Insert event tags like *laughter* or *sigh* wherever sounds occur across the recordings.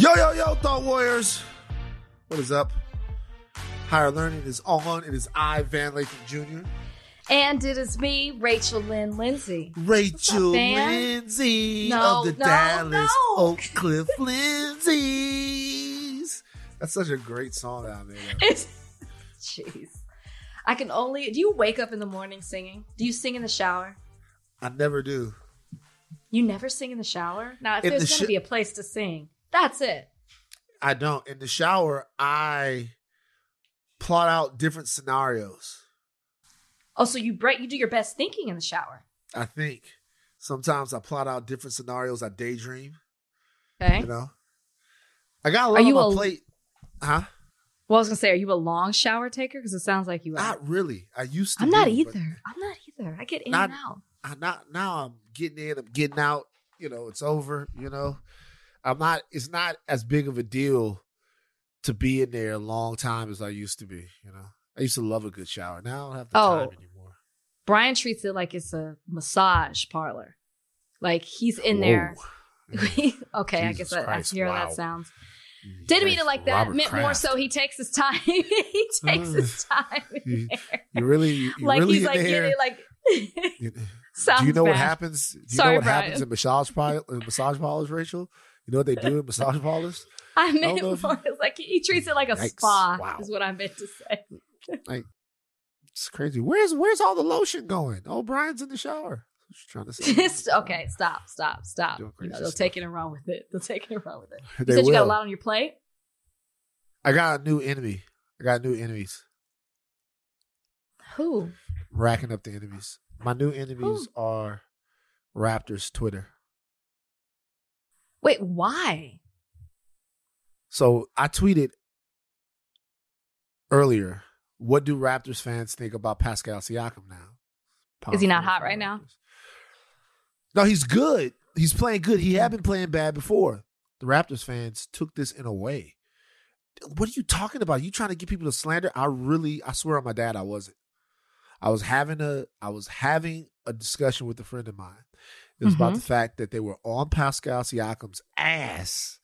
Yo, yo, yo, Thought Warriors. What is up? Higher Learning is on. It is I, Van Lathan Jr. And it is me, Rachel Lynn Lindsay. Rachel? Lindsay No, of the no, Dallas no. Oak Cliff Lindsays. That's such a great song out there. It's- Jeez. I can only. Do you wake up in the morning singing? Do you sing in the shower? I never do. You never sing in the shower? Now, if In there's the going sh- to be a place to sing, that's it. I don't. In the shower, I plot out different scenarios. Oh, so you break, you do your best thinking in the shower. I think sometimes I plot out different scenarios. I daydream. Okay. You know, I got a lot Are on you my a- plate. Huh? Well, I was going to say, are you a long shower taker? Because it sounds like you are. Not really. I used to. I'm not be, either. I'm not either. I get in Not- and out. I not now. I'm getting in. I'm getting out. You know, it's over. You know, I'm not. It's not as big of a deal to be in there a long time as I used to be. You know, I used to love a good shower. Now I don't have the Oh. time anymore. Brian treats it like it's a massage parlor. Like he's in there. *laughs* Whoa. *laughs* okay, I Jesus guess I, I hear how wow. that sounds. Mm, Didn't mean it like that. Robert Meant more so he takes his time. *laughs* he takes his mm. time. in You- there. You really, you like really he's like there. getting like. Do you know what happens? Do you Sorry, know what Brian. happens in massage massage parlors, Rachel? You know what they do in *laughs* massage parlors? I meant you- like he treats it like a Yikes. spa. Wow. Is what I meant to say. *laughs* It's crazy. Where's where's all the lotion going? Oh, Brian's in the shower. You trying to say? *laughs* Just okay. Stop. Stop. Stop. You know, they'll stuff. take it and run with it. They'll take it and run with it. You They said you got a lot on your plate. I got a new enemy. I got new enemies. Who? Racking up the enemies. My new enemies are Raptors Twitter. Wait, why? So I tweeted earlier. What do Raptors fans think about Pascal Siakam now? Is he not hot right now? No, he's good. He's playing good. He had been playing bad before. The Raptors fans took this in a way. What are you talking about? You trying to get people to slander? I really, I swear on my dad, I wasn't. I was having a, I was having a discussion with a friend of mine. It was about Mhm. the fact that they were on Pascal Siakam's ass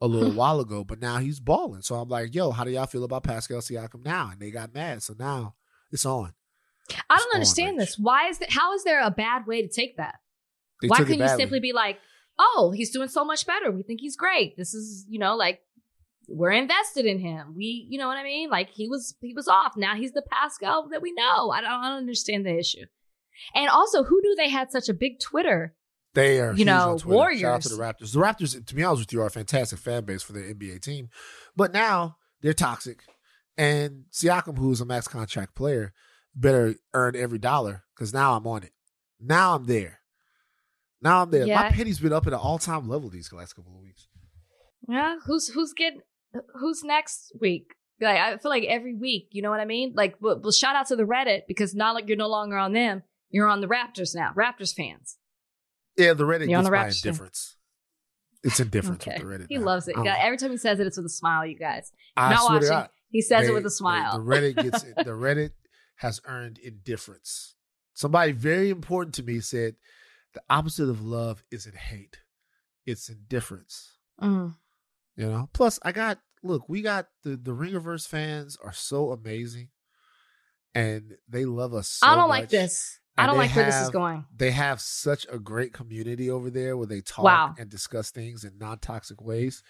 a little *sighs* while ago, but now he's balling. So I'm like, yo, how do y'all feel about Pascal Siakam now? And they got mad. So now it's on. I don't on, understand Rich. this. Why is that? How is there a bad way to take that? They Why couldn't you simply be like, "Oh, he's doing so much better. We think he's great. This is, you know, like we're invested in him. We, you know what I mean? Like he was, he was off. Now he's the Pascal that we know. I don't, I don't understand the issue. And also, who knew they had such a big Twitter? They are, you know, Twitter. Shout out to the Raptors. The Raptors, to be honest with you, are a fantastic fan base for their NBA team, but now they're toxic. And Siakam, who is a max contract player, better earn every dollar because now I'm on it. Now I'm there. Now I'm there. My penny's been up at an all time level these last couple of weeks. Yeah, who's who's getting who's next week? Like I feel like every week, you know what I mean? Like, well, well shout out to the Reddit because not like you're no longer on them. You're on the Raptors now. Raptors fans. Yeah, the Reddit You're on gets the Raptors. It's indifference Okay. with the Reddit. He now. loves it. I every time he says it, it's with a smile, you guys. I Not watching. God, He says they- it with a they- smile. The, Reddit gets it. *laughs* the Reddit has earned indifference. Somebody very important to me said the opposite of love isn't hate. It's indifference. Mm. You know? Plus I got look, we got the the Ringerverse fans are so amazing and they love us so I don't like this. I don't like where this is going. They have such a great community over there where they talk Wow. and discuss things in non-toxic ways.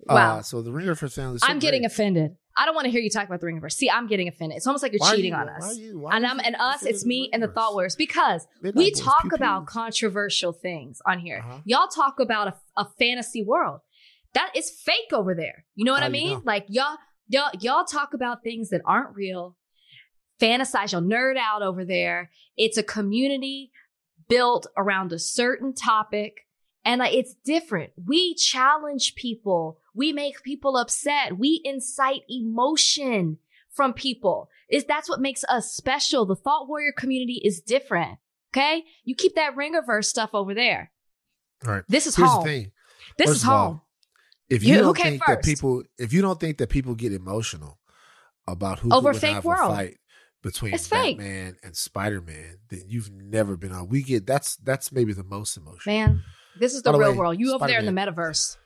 Wow. Uh, so the Ringerverse family is so I'm getting great. offended. I don't want to hear you talk about the ring Ringerverse. See, I'm getting offended. It's almost like you're Why cheating you- on why us. are you- and I'm and us, it's me and the thought warriors because Midnight we Boys, talk pew, pew. about controversial things on here. Uh-huh. Y'all talk about a, a fantasy world. That is fake over there. You know what How I you mean? know? Like y'all, y'all, y'all talk about things that aren't real. Fantasize, y'all nerd out over there. It's a community built around a certain topic. And like, it's different. We challenge people. We make people upset. We incite emotion from people. Is that's what makes us special. The thought warrior community is different. Okay. You keep that ringerverse stuff over there. All right. This is Here's home. the thing. This First is all, home. If You- you, don't think that people, if you don't think that people get emotional about who Over fake have world. fight between It's fake. Batman and Spider Man, then you've never been on. We get that's that's maybe the most emotional. Man, this is the real way, world. You over there in the metaverse.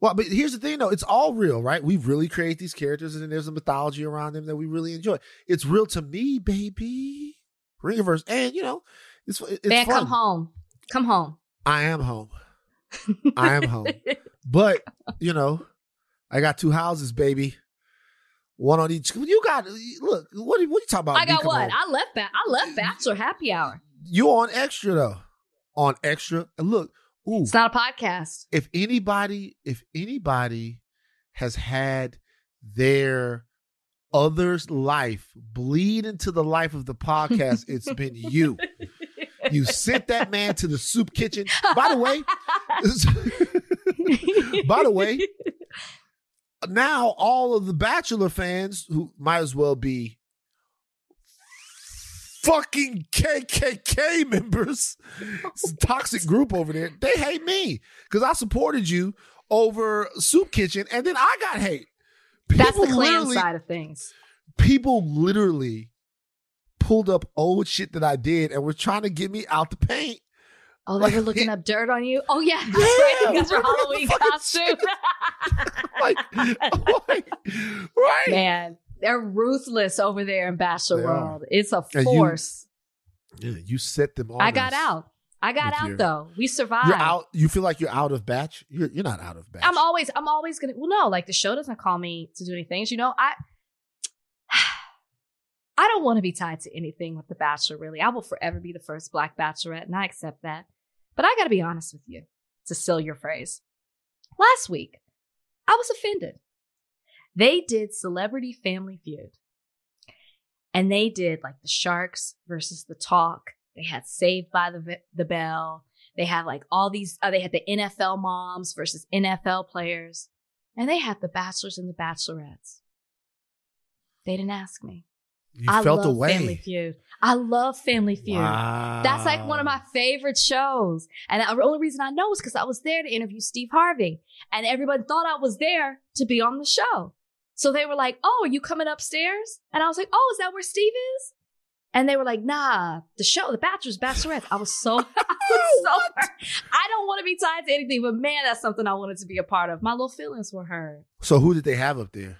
Well, but here's the thing though, it's all real, right? We really create these characters and then there's a mythology around them that we really enjoy. It's real to me, baby. Ringerverse. And you know, it's it's Man, fun. come home. Come home. I am home. *laughs* I am home. But, you know, I got two houses, baby. One on each. You got look, what, are- what are you talking about? I got what? I left ba- I left Bachelor Happy Hour. You on extra though. On extra. And look, ooh, It's not a podcast. if anybody, if anybody has had their other's life bleed into the life of the podcast, it's been you. *laughs* You sent that man to the soup kitchen. By the way, *laughs* *laughs* by the way, now all of the Bachelor fans who might as well be fucking KKK members, *laughs* toxic group over there. They hate me because I supported you over Soup Kitchen, and then I got hate. That's the People clan side of things. People literally pulled up old shit that I did and were trying to get me out the paint. Oh, they were looking *laughs* up dirt on you. Oh yeah, that's Yeah, right. Because remember Halloween costume. *laughs* Like, *laughs* oh like, right? Man, they're ruthless over there in Bachelor They are. World. It's a And you- force. Yeah, you set them on. I got out. I got out your- though. We survived. You're out. You feel like you're out of batch. You're you're not out of batch. I'm always I'm always gonna well no, like the show doesn't call me to do any things. You know, I I don't want to be tied to anything with The Bachelor, really. I will forever be the first black bachelorette, and I accept that. But I gotta be honest with you, to steal your phrase. Last week, I was offended. They did Celebrity Family Feud. And they did like the Sharks versus the Talk. They had Saved by the the Bell. They had like all these. Uh, they had the NFL moms versus NFL players, and they had the Bachelors and the Bachelorettes. They didn't ask me. You I felt love away. Family Feud. I love Family Feud. Wow. That's like one of my favorite shows. And the only reason I know is because I was there to interview Steve Harvey. And everyone thought I was there to be on the show. So they were like, Oh, are you coming upstairs? And I was like, Oh, is that where Steve is? And they were like, Nah, the show, The Bachelor's Bachelorette. I was so, *laughs* I was *laughs* so hurt. I don't want to be tied to anything, but man, that's something I wanted to be a part of. My little feelings were hurt. So who did they have up there?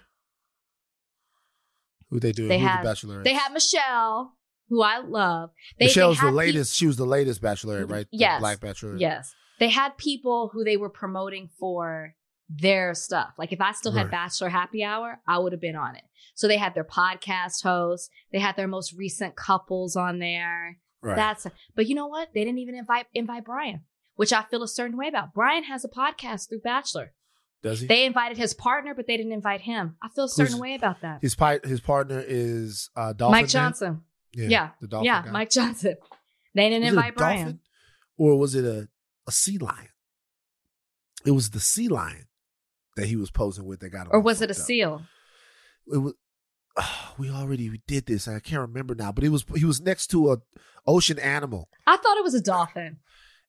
Who they do? They Who had- the Bachelorette? They had Michelle, who I love. They, Michelle's they the latest. she was the latest Bachelorette, right? The Yes. Black Bachelorette. Yes. They had people who they were promoting for their stuff. Like if I still had Right. Bachelor Happy Hour, I would have been on it. So they had their podcast hosts, they had their most recent couples on there. Right. That's but you know what? They didn't even invite invite Brian, which I feel a certain way about. Brian has a podcast through Bachelor. Does he? They invited his partner, but they didn't invite him. I feel a certain Who's- way about that. his pi- his partner is uh, Dolphin. Mike Man? Johnson. Yeah. Yeah. The Dolphin yeah, guy. Mike Johnson. They didn't Was invite Brian. dolphin? Or was it a, a sea lion? It was the sea lion that he was posing with that got him. Or was it a up. seal? It was. *sighs* oh, we already we did this. I can't remember now, but it was he was next to a ocean animal. I thought it was a dolphin.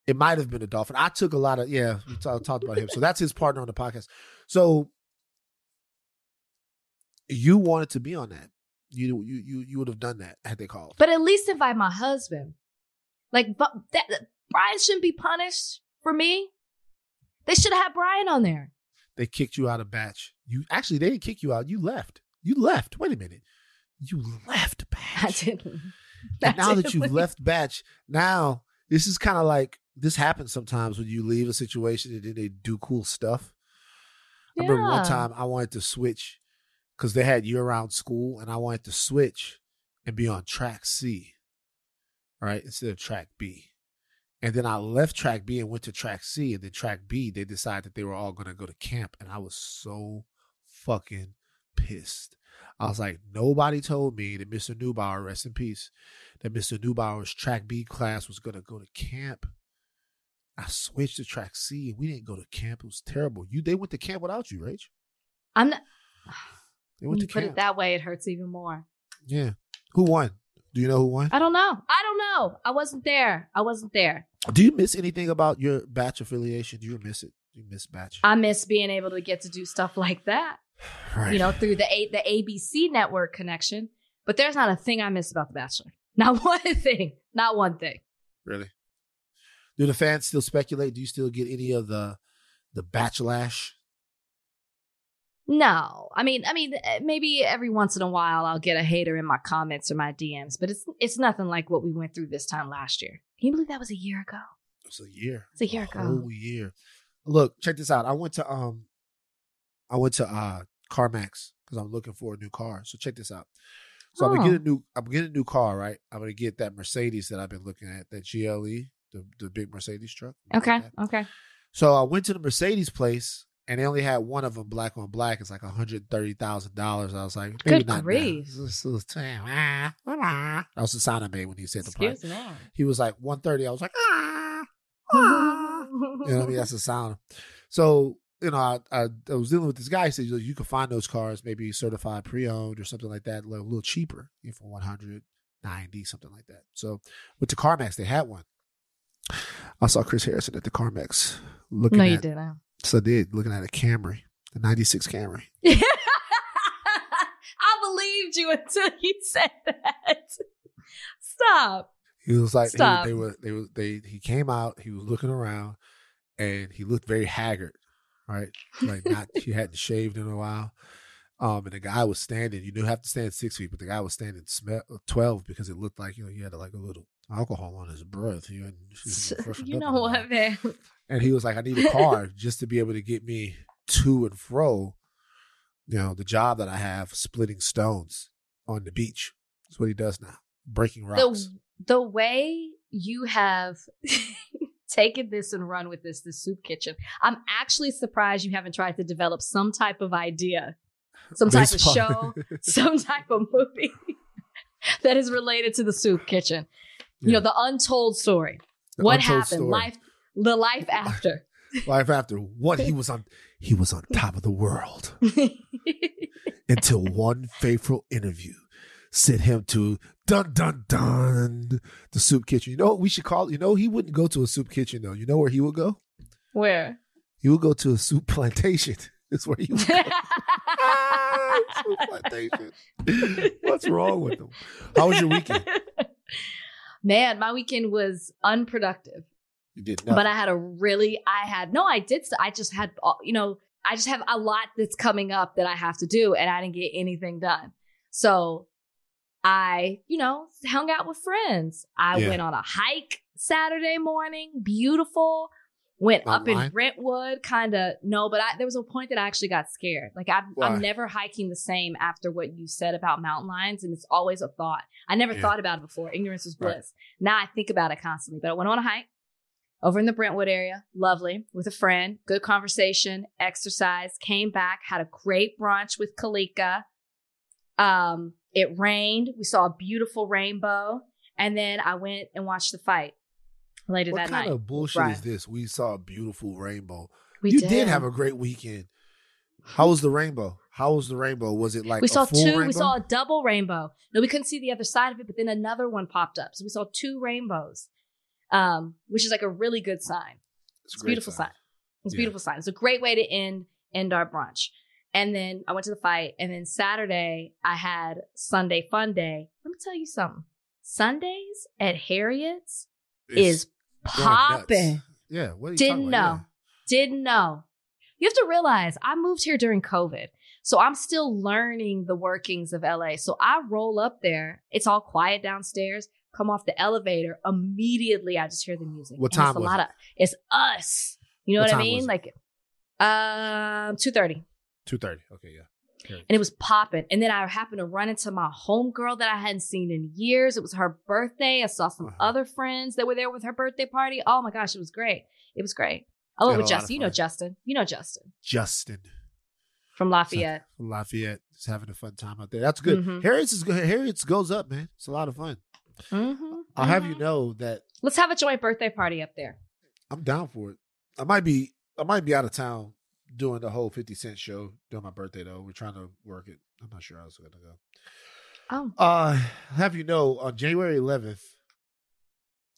It might have been a dolphin. I took a lot of yeah. We ta- talked about him, so that's his partner on the podcast. So you wanted to be on that. You you you you would have done that had they called. But at least invite my husband. Like, but that, Brian shouldn't be punished for me. They should have had Brian on there. they kicked you out of batch. You actually they didn't kick you out. You left. You left. Wait a minute. You left *laughs* batch. I didn't. And now that you've left batch, now this is kind of like this happens sometimes when you leave a situation and then they do cool stuff. I remember one time I wanted to switch because they had year round school and I wanted to switch and be on track C, right, instead of track B. And then I left track B and went to track C. And then track B, they decided that they were all going to go to camp. And I was so fucking pissed. I was like, nobody told me that Mr. Neubauer, rest in peace, that Mr. Neubauer's track B class was going to go to camp. I switched to track C and we didn't go to camp. It was terrible. You they went to camp without you, Rach. I'm not. *sighs* They When went you to put camp. it that way, it hurts even more. yeah. Who won? Do you know who won? I don't know. I don't know. I wasn't there. I wasn't there. Do you miss anything about your batch affiliation? Do you miss it? Do you miss batch? I miss being able to get to do stuff like that. *sighs* right. You know, through the a- the ABC network connection. But there's not a thing I miss about The Bachelor. *laughs* Not one thing. Not one thing. Really? Do the fans still speculate? Do you still get any of the the backlash No, I mean, I mean, eh, maybe every once in a while I'll get a hater in my comments or my DMs, but it's it's nothing like what we went through this time last year. Can you believe that was a year ago? It was a year. It's a year ago. Whole year. Look, check this out. I went to um, I went to uh CarMax because I'm looking for a new car. So check this out. So I'm gonna Oh. get a new. I'm getting a new car, right? I'm gonna get that Mercedes that I've been looking at, that GLE, the the big Mercedes truck. Okay, get that. okay. So I went to the Mercedes place, and they only had one of them, black on black. It's like hundred thirty thousand dollars. I was like, maybe Good not grief. This That was the sound I made when he said the price. He was like one thirty. I was like, ah, ah. *laughs* You know what I mean? That's the sound. So, you know, I, I, I was dealing with this guy. He said, you can find those cars maybe certified pre-owned or something like that, a little, little cheaper, you know, for 190, something like that. So went to CarMax. They had one. I saw Chris Harrison at the CarMax looking no, at, you didn't. so I did, looking at a Camry, the 96 Camry. *laughs* I believed you until you *laughs* said that. Stop. He was like, he- they were, they were, they, he came out, he was looking around and he looked very haggard, right? Like not, he hadn't shaved in a while. Um, and the guy was standing, you do have to stand six feet, but the guy was standing smell, 12 because it looked like, you know, he had like a little alcohol on his breath. He hadn't, he hadn't freshened You know what, man? And he was like, I need a *laughs* car just to be able to get me to and fro, you know, the job that I have splitting stones on the beach. That's what he does now, breaking rocks. The the way you have *laughs* taken this and run with this, the soup kitchen, I'm actually surprised you haven't tried to develop some type of idea, some type of show, *laughs* some type of movie *laughs* that is related to the soup kitchen. You know, the untold story. The what untold happened? story. Life, the life after. *laughs* life after what he was on he was on top of the world until one fateful interview sent him to dun dun dun the soup kitchen you know what we should call you know he wouldn't go to a soup kitchen though you know where he would go Where? he would go to a soup plantation that's where you *laughs* Ah, what's wrong with them? how was your weekend *laughs* Man, my weekend was unproductive. you did not. but I had a really, I had, no, I did, I just had, uh, you know, I just have a lot that's coming up that I have to do and I didn't get anything done. So I, you know, hung out with friends. I Yeah. went on a hike Saturday morning, beautiful. Went up in? Brentwood, kind of no, but I, there was a point that I actually got scared. Like I'm, I'm never hiking the same after what you said about mountain lions, and it's always a thought. I never Yeah. thought about it before. Ignorance is Right. bliss. Now I think about it constantly. But I went on a hike over in the Brentwood area. Lovely. With a friend. Good conversation. Exercise. Came back. Had a great brunch with Kalika. Um, it rained. We saw a beautiful rainbow. And then I went and watched the fight later what that kind of bullshit Right. is this we saw a beautiful rainbow We you did. have a great weekend how was the rainbow how was the rainbow was it like we a saw full two. rainbow? We saw a double rainbow. No, we couldn't see the other side of it, but then another one popped up. So we saw two rainbows, um, which is like a really good sign. It's a great beautiful sign. It's a Yeah. beautiful sign. It's a great way to end end our brunch. And then I went to the fight, and then Saturday I had Sunday fun day. Let me tell you something. Sundays at Harriet's It's is going nuts. Popping. Yeah, what are you Didn't know. about? Didn't know. You have to realize I moved here during COVID. So I'm still learning the workings of LA. So I roll up there. It's all quiet downstairs. Come off the elevator. Immediately I just hear the music. What time it's a lot it? of it's us. You know What what, I mean? Like um 2:30. Two thirty. Okay, yeah. And it was popping. And then I happened to run into my homegirl that I hadn't seen in years. It was her birthday. I saw some Uh-huh. other friends that were there with her birthday party. Oh my gosh, it was great. It was great. I went with a lot of Justin. You know. Justin. You know Justin Justin from Lafayette. from Lafayette is having a fun time out there. That's good. Mhm. Harriet's is good. Harriet's goes up, man. It's a lot of fun. Mm-hmm. I'll have you know that Let's have a joint birthday party up there. I'm down for it. I might be I might be out of town doing the whole fifty cent show during my birthday though. We're trying to work it. I'm not sure how it's gonna go. Oh, Uh have you know on January 11th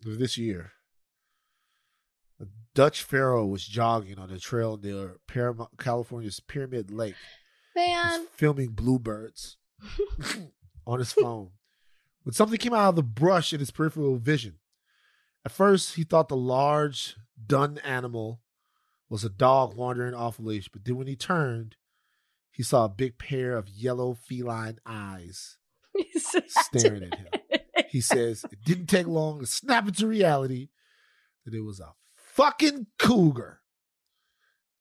of this year, a Dutch pharaoh was jogging on the trail near Paramount, California's Pyramid Lake. Man. filming bluebirds *laughs* *laughs* on his phone. When something came out of the brush in his peripheral vision. At first, he thought the large, dun animal was a dog wandering off a leash, but then when he turned, he saw a big pair of yellow feline eyes *laughs* staring at him. *laughs* He says it didn't take long to snap into reality that it was a fucking cougar.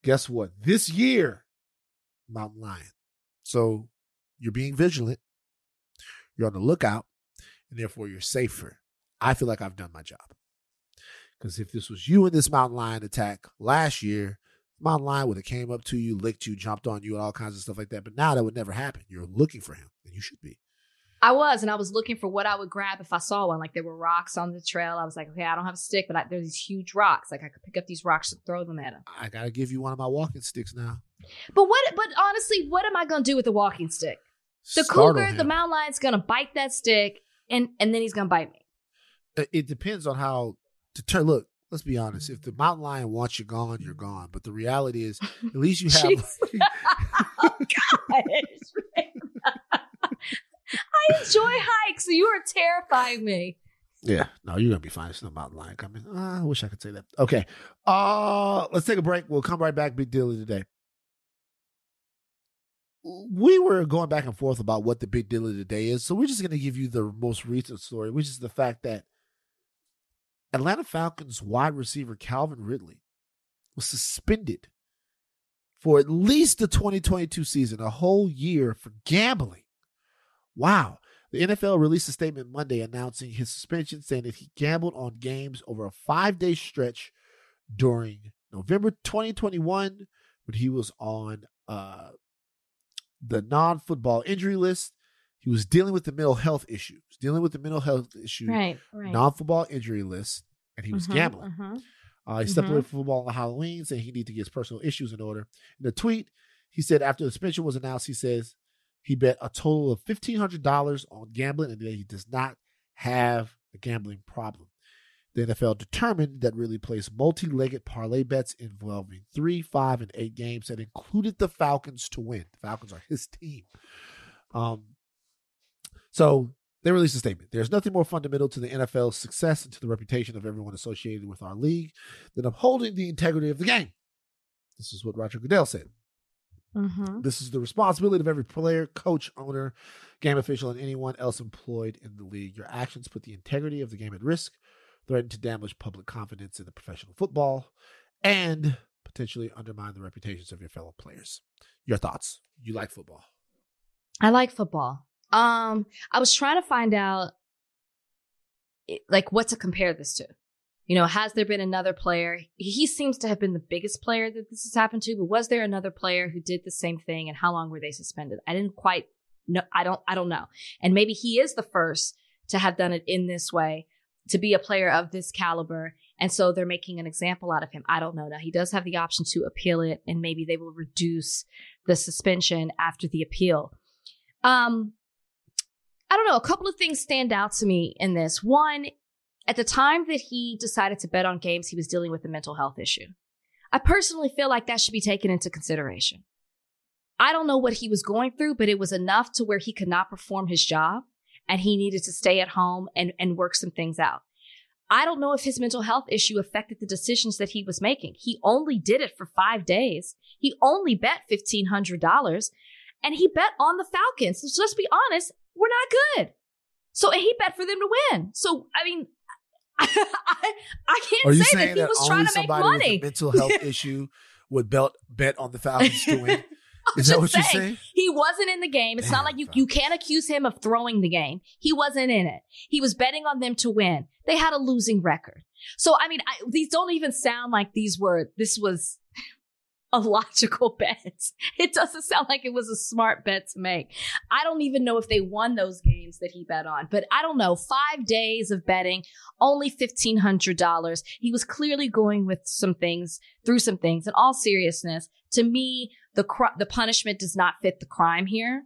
Guess what? This year, mountain lion. So you're being vigilant. You're on the lookout, and therefore you're safer. I feel like I've done my job. Because if this was you in this mountain lion attack last year, mountain lion would have came up to you, licked you, jumped on you, and all kinds of stuff like that. But now that would never happen. You're looking for him, and you should be. I was, and I was looking for what I would grab if I saw one. Like there were rocks on the trail. I was like, okay, I don't have a stick, but I, there's these huge rocks. Like I could pick up these rocks and throw them at him. I gotta give you one of my walking sticks now. But what? But honestly, what am I gonna do with the walking stick? The Startle cougar, him. the mountain lion's gonna bite that stick, and and then he's gonna bite me. It- It depends on how to turn. Look, let's be honest. If the mountain lion wants you gone, you're gone. But the reality is, at least you *laughs* have. *laughs* Oh gosh. *laughs* I enjoy hikes, so you are terrifying me. Yeah, no, you're gonna be fine. There's no mountain lion coming. Uh, I wish I could say that. Okay, uh, let's take a break. We'll come right back. Big deal of the day. We were going back and forth about what the big deal of the day is, so we're just gonna give you the most recent story, which is the fact that Atlanta Falcons wide receiver Calvin Ridley was suspended for at least the 2022 season, a whole year for gambling. Wow. The NFL released a statement Monday announcing his suspension, saying that he gambled on games over a five day stretch during November 2021 when he was on uh, the non football injury list. He was dealing with the mental health issues, dealing with the mental health issue, Right, right. non football injury list, and he was Mhm, gambling. mhm. Uh, he stepped Mhm. away from football on Halloween, saying he needed to get his personal issues in order. In a tweet, he said after the suspension was announced, he says he bet a total of fifteen hundred dollars on gambling and that he does not have a gambling problem. The NFL determined that really placed multi-legged parlay bets involving three, five, and eight games that included the Falcons to win. The Falcons are his team. Um, so they released a statement. There's nothing more fundamental to the NFL's success and to the reputation of everyone associated with our league than upholding the integrity of the game. This is what Roger Goodell said. Mhm. This is the responsibility of every player, coach, owner, game official, and anyone else employed in the league. Your actions put the integrity of the game at risk, threaten to damage public confidence in the professional football, and potentially undermine the reputations of your fellow players. Your thoughts? You like football? I like football. Um, I was trying to find out, like, what to compare this to. You know, has there been another player? He seems to have been the biggest player that this has happened to, but was there another player who did the same thing, and how long were they suspended? I didn't quite know. I don't. I don't know. And maybe he is the first to have done it in this way, to be a player of this caliber, and so they're making an example out of him. I don't know. Now he does have the option to appeal it, and maybe they will reduce the suspension after the appeal. Um, I don't know. A couple of things stand out to me in this. One, at the time that he decided to bet on games, he was dealing with a mental health issue. I personally feel like that should be taken into consideration. I don't know what he was going through, but it was enough to where he could not perform his job and he needed to stay at home and, and work some things out. I don't know if his mental health issue affected the decisions that he was making. He only did it for five days. He only bet $1,500 and he bet on the Falcons. So let's be honest, we're not good. So and he bet for them to win. So I mean, *laughs* I, I can't say that he that was trying to make money. mental health *laughs* issue would belt bet on the Falcons to win? *laughs* Is that what you're saying, saying? He wasn't in the game. It's not like you, you can't accuse him of throwing the game. He wasn't in it. He was betting on them to win. They had a losing record. So, I mean, I, these don't even sound like these were, this was a logical *laughs* bet. It doesn't sound like it was a smart bet to make. I don't even know if they won those games that he bet on, but I don't know. Five days of betting, only $1,500. He was clearly going with some things, through some things. In all seriousness, to me, the cr- the punishment does not fit the crime here,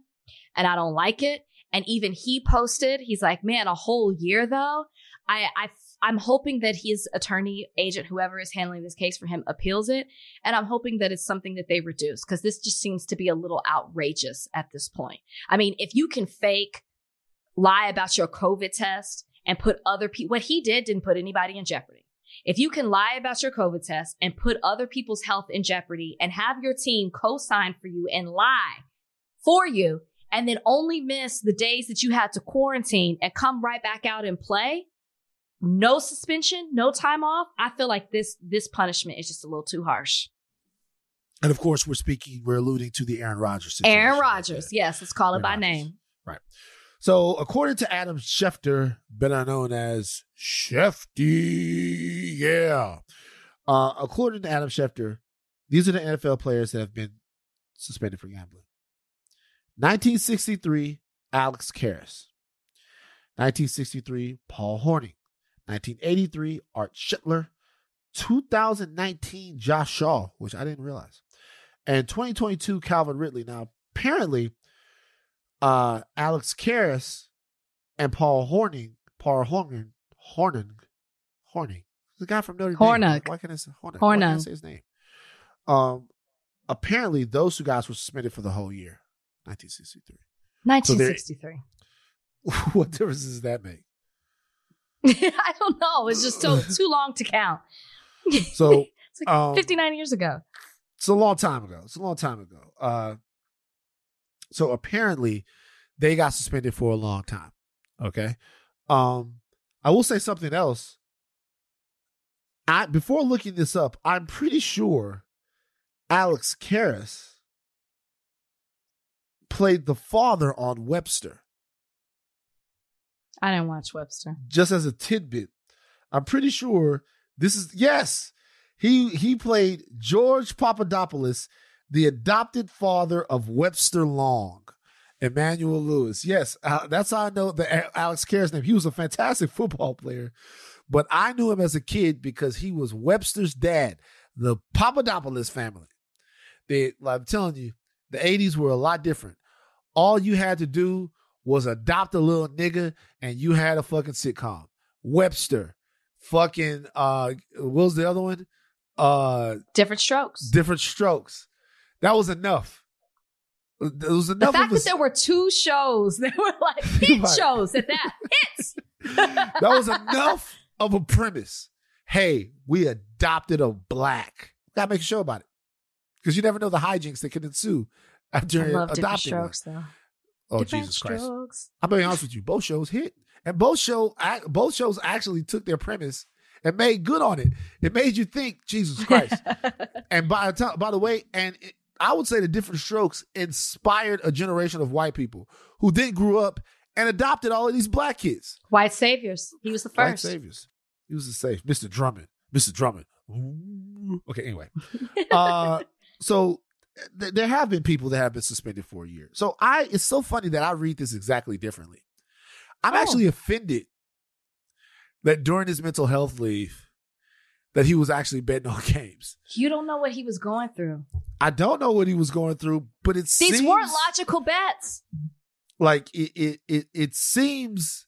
and I don't like it. And even he posted, he's like, "Man, a whole year though." I I I'm hoping that his attorney, agent, whoever is handling this case for him, appeals it, and I'm hoping that it's something that they reduce because this just seems to be a little outrageous at this point. I mean, if you can fake, lie about your COVID test, and put other people, what he did didn't put anybody in jeopardy. If you can lie about your COVID test and put other people's health in jeopardy and have your team co sign for you and lie for you and then only miss the days that you had to quarantine and come right back out and play, no suspension, no time off, I feel like this this punishment is just a little too harsh. And of course, we're speaking, we're alluding to the Aaron Rodgers situation. Aaron Rodgers, yes, let's call it Aaron by Rodgers. name. Right. So, according to Adam Schefter, better known as Shefty, yeah. Uh, according to Adam Schefter, these are the NFL players that have been suspended for gambling. 1963, Alex Karras. 1963, Paul Horning. 1983, Art Schlichter. 2019, Josh Shaw, which I didn't realize. And 2022, Calvin Ridley. Now, apparently, uh, Alex Karras and Paul Horning, Paul Horning, Horning, Horning, the guy from Notre Dame. Hornung. Why can't I say Horning? Why can't I Hornung. say his name? Um, apparently, those two guys were suspended for the whole year, 1963. 1963. *laughs* what difference does that make? *laughs* I don't know. It's just too, *laughs* too long to count. So *laughs* it's like um, 59 years ago. it's a long time ago. It's a long time ago. Uh, so apparently, they got suspended for a long time. Okay. Um, I will say something else. I before looking this up, I'm pretty sure Alex Karras played the father on Webster. I didn't watch Webster. Just as a tidbit, I'm pretty sure this is yes. He he played George Papadopoulos, the adopted father of Webster Long, Emmanuel Lewis. Yes, uh, that's how I know the Alex Karras name. He was a fantastic *laughs* football player, but I knew him as a kid because he was Webster's dad, the Papadopoulos family. They, like I'm telling you, the '80s were a lot different. All you had to do was adopt a little nigga, and you had a fucking sitcom. Webster, fucking uh, what was the other one? Uh, Different strokes. different strokes. That was enough. It was enough. The fact a, that there were two shows *laughs* that were like *laughs* hit Right. shows at that hits. *laughs* that was enough of a premise. Hey, we adopted a black. Gotta make a show about it. Because you never know the hijinks that can ensue after I love different adopting one. though. Oh different Jesus Christ! I'm being honest with you. Both shows hit, and both show both shows actually took their premise and made good on it. It made you think, Jesus Christ. *laughs* and by the time, by the way, and it, I would say the different strokes inspired a generation of white people who then grew up and adopted all of these black kids. White saviors. He was the first. White saviors. He was the safe. Mr. Drummond. Mr. Drummond. Ooh. *laughs* Okay, anyway. Uh so th- there have been people that have been suspended for a year. So I it's so funny that I read this exactly differently. I'm Oh. actually offended that during his mental health leave that he was actually betting on *laughs* games. You don't know what he was going through. I don't know what he was going through, but it These weren't logical bets. like it it it, it seems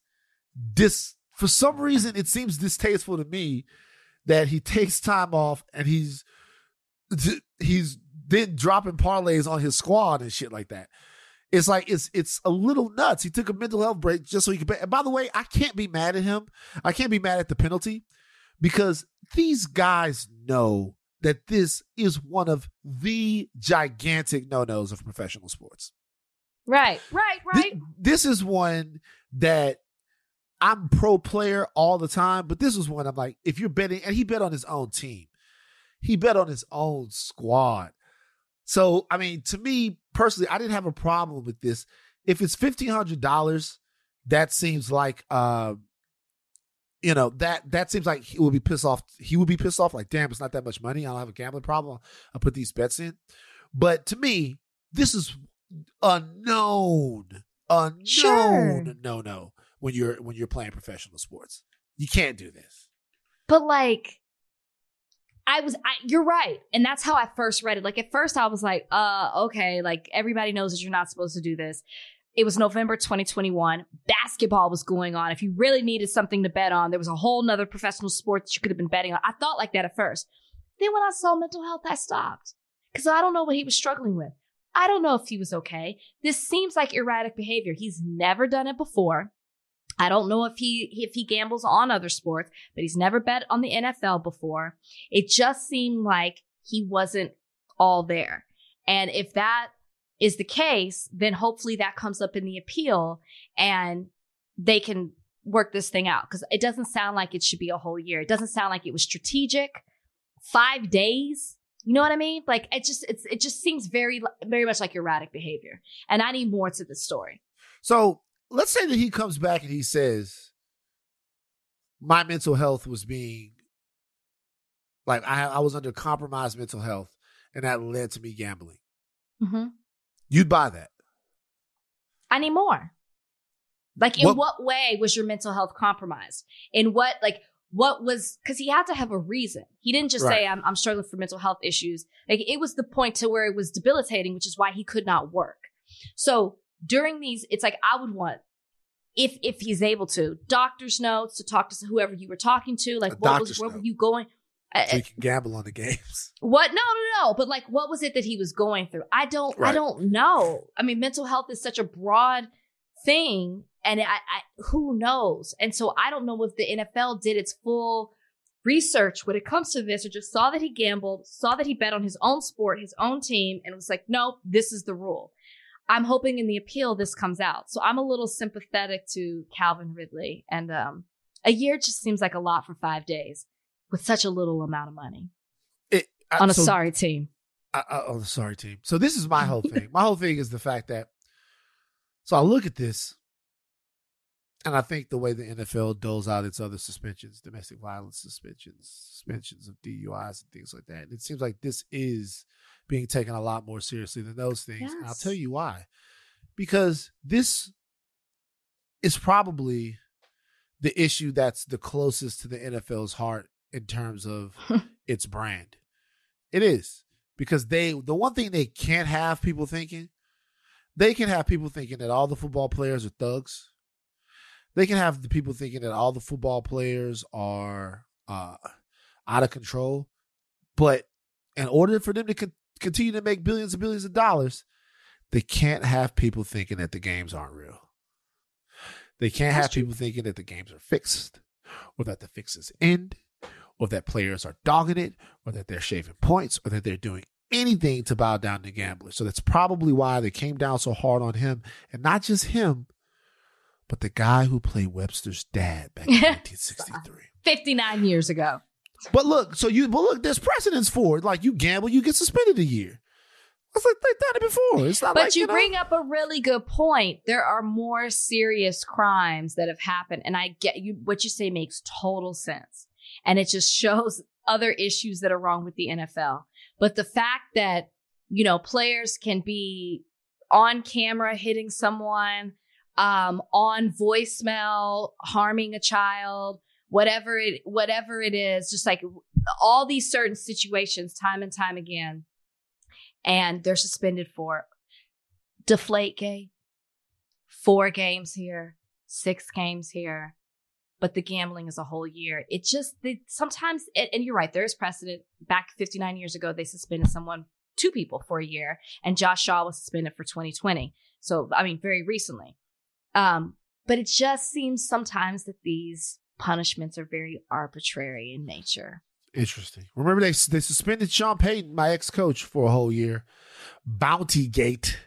dis for some reason it seems distasteful to me that he takes time off and he's he's then dropping parlays on his squad and shit like that. It's like it's it's a little nuts. He took a mental health break just so he could. Bet. And by the way, I can't be mad at him. I can't be mad at the penalty because these guys know that this is one of the gigantic no nos of professional sports. Right, right, right. this is one that I'm pro player all the time, but this is one I'm like, if you're betting, and he bet on his own team, he bet on his own squad. So, I mean, to me personally, I didn't have a problem with this. If it's fifteen hundred dollars, that seems like, uh, you know, that that seems like he will be pissed off. He would be pissed off, like, damn, it's not that much money. I don't have a gambling problem. I'll put these bets in. But to me, this is unknown, unknown, Sure. no no when you're when you're playing professional sports. You can't do this. But like, I was, I, you're right. And that's how I first read it. Like, at first I was like, uh, okay, like everybody knows that you're not supposed to do this. It was November 2021. Basketball was going on. If you really needed something to bet on, there was a whole nother professional sport that you could have been betting on. I thought like that at first. Then when I saw mental health, I stopped. Because I don't know what he was struggling with. I don't know if he was okay. This seems like erratic behavior. He's never done it before. I don't know if he if he gambles on other sports, but he's never bet on the NFL before. It just seemed like he wasn't all there. And if that is the case, then hopefully that comes up in the appeal and they can work this thing out because it doesn't sound like it should be a whole year. It doesn't sound like it was strategic. Five days. You know what I mean? Like it just it's it just seems very very much like erratic behavior. And I need more to the story. So let's say that he comes back and he says, My mental health was being like I, I was under compromised mental health and that led to me gambling. Mm-hmm. You'd buy that. I need more. Like, in What- what, way was your mental health compromised? In what, like, what was, because he had to have a reason. He didn't just say, I'm, I'm struggling for mental health issues. Like, it was the point to where it was debilitating, which is why he could not work. So during these, it's like, I would want, if if he's able to, doctor's notes to talk to whoever you were talking to. Like, A what was, where were you going? Uh, So you can gamble on the games. *laughs* what? No, no, no. But like, what was it that he was going through? I don't. I don't know. I mean, mental health is such a broad thing, and I, I who knows? And so I don't know if the NFL did its full research when it comes to this, or just saw that he gambled, saw that he bet on his own sport, his own team, and was like, no, this is the rule. I'm hoping in the appeal this comes out. So I'm a little sympathetic to Calvin Ridley, and um, a year just seems like a lot for five days with such a little amount of money It, I- on a so- sorry team. I, I, oh, sorry, team. So this is my whole thing. *laughs* my whole thing is the fact that. So I look at this, and I think the way the NFL doles out its other suspensions, domestic violence suspensions, suspensions of DUIs and things like that, it seems like this is being taken a lot more seriously than those things. And I'll tell you why. Because this is probably the issue that's the closest to the NFL's heart in terms of *laughs* its brand. It is because they the one thing they can't have people thinking they can have people thinking that all the football players are thugs they can have the people thinking that all the football players are uh out of control but in order for them to continue to make billions and billions of dollars they can't have people thinking that the games aren't real they can't That's have true. people thinking that the games are fixed or that the fixes end or that players are dogging it, or that they're shaving points, or that they're doing anything to bow down to gamblers. So that's probably why they came down so hard on him, and not just him, but the guy who played Webster's dad back in *laughs* 1963. 59 years ago. But look, so you, but look, there's precedence for it. Like you gamble, you get suspended a year. I was like they've done it before. It's not But like you, know, bring up a really good point. There are more serious crimes that have happened. And I get you, what you say makes total sense. And it just shows other issues that are wrong with the NFL. But the fact that, you know, players can be on camera hitting someone, um, on voicemail, harming a child, whatever it, whatever it is, just like all these certain situations time and time again. And they're suspended for deflate gate, four games here, six games here, but the gambling is a whole year. It just they, sometimes, and and you're right, there is precedent. Back 59 years ago, they suspended someone, two people for a year, and Josh Shaw was suspended for 2020. So, I mean, very recently. Um, but it just seems sometimes that these punishments are very arbitrary in nature. Interesting. Remember they they suspended Sean Payton, my ex coach, for a whole year. Bounty Gate.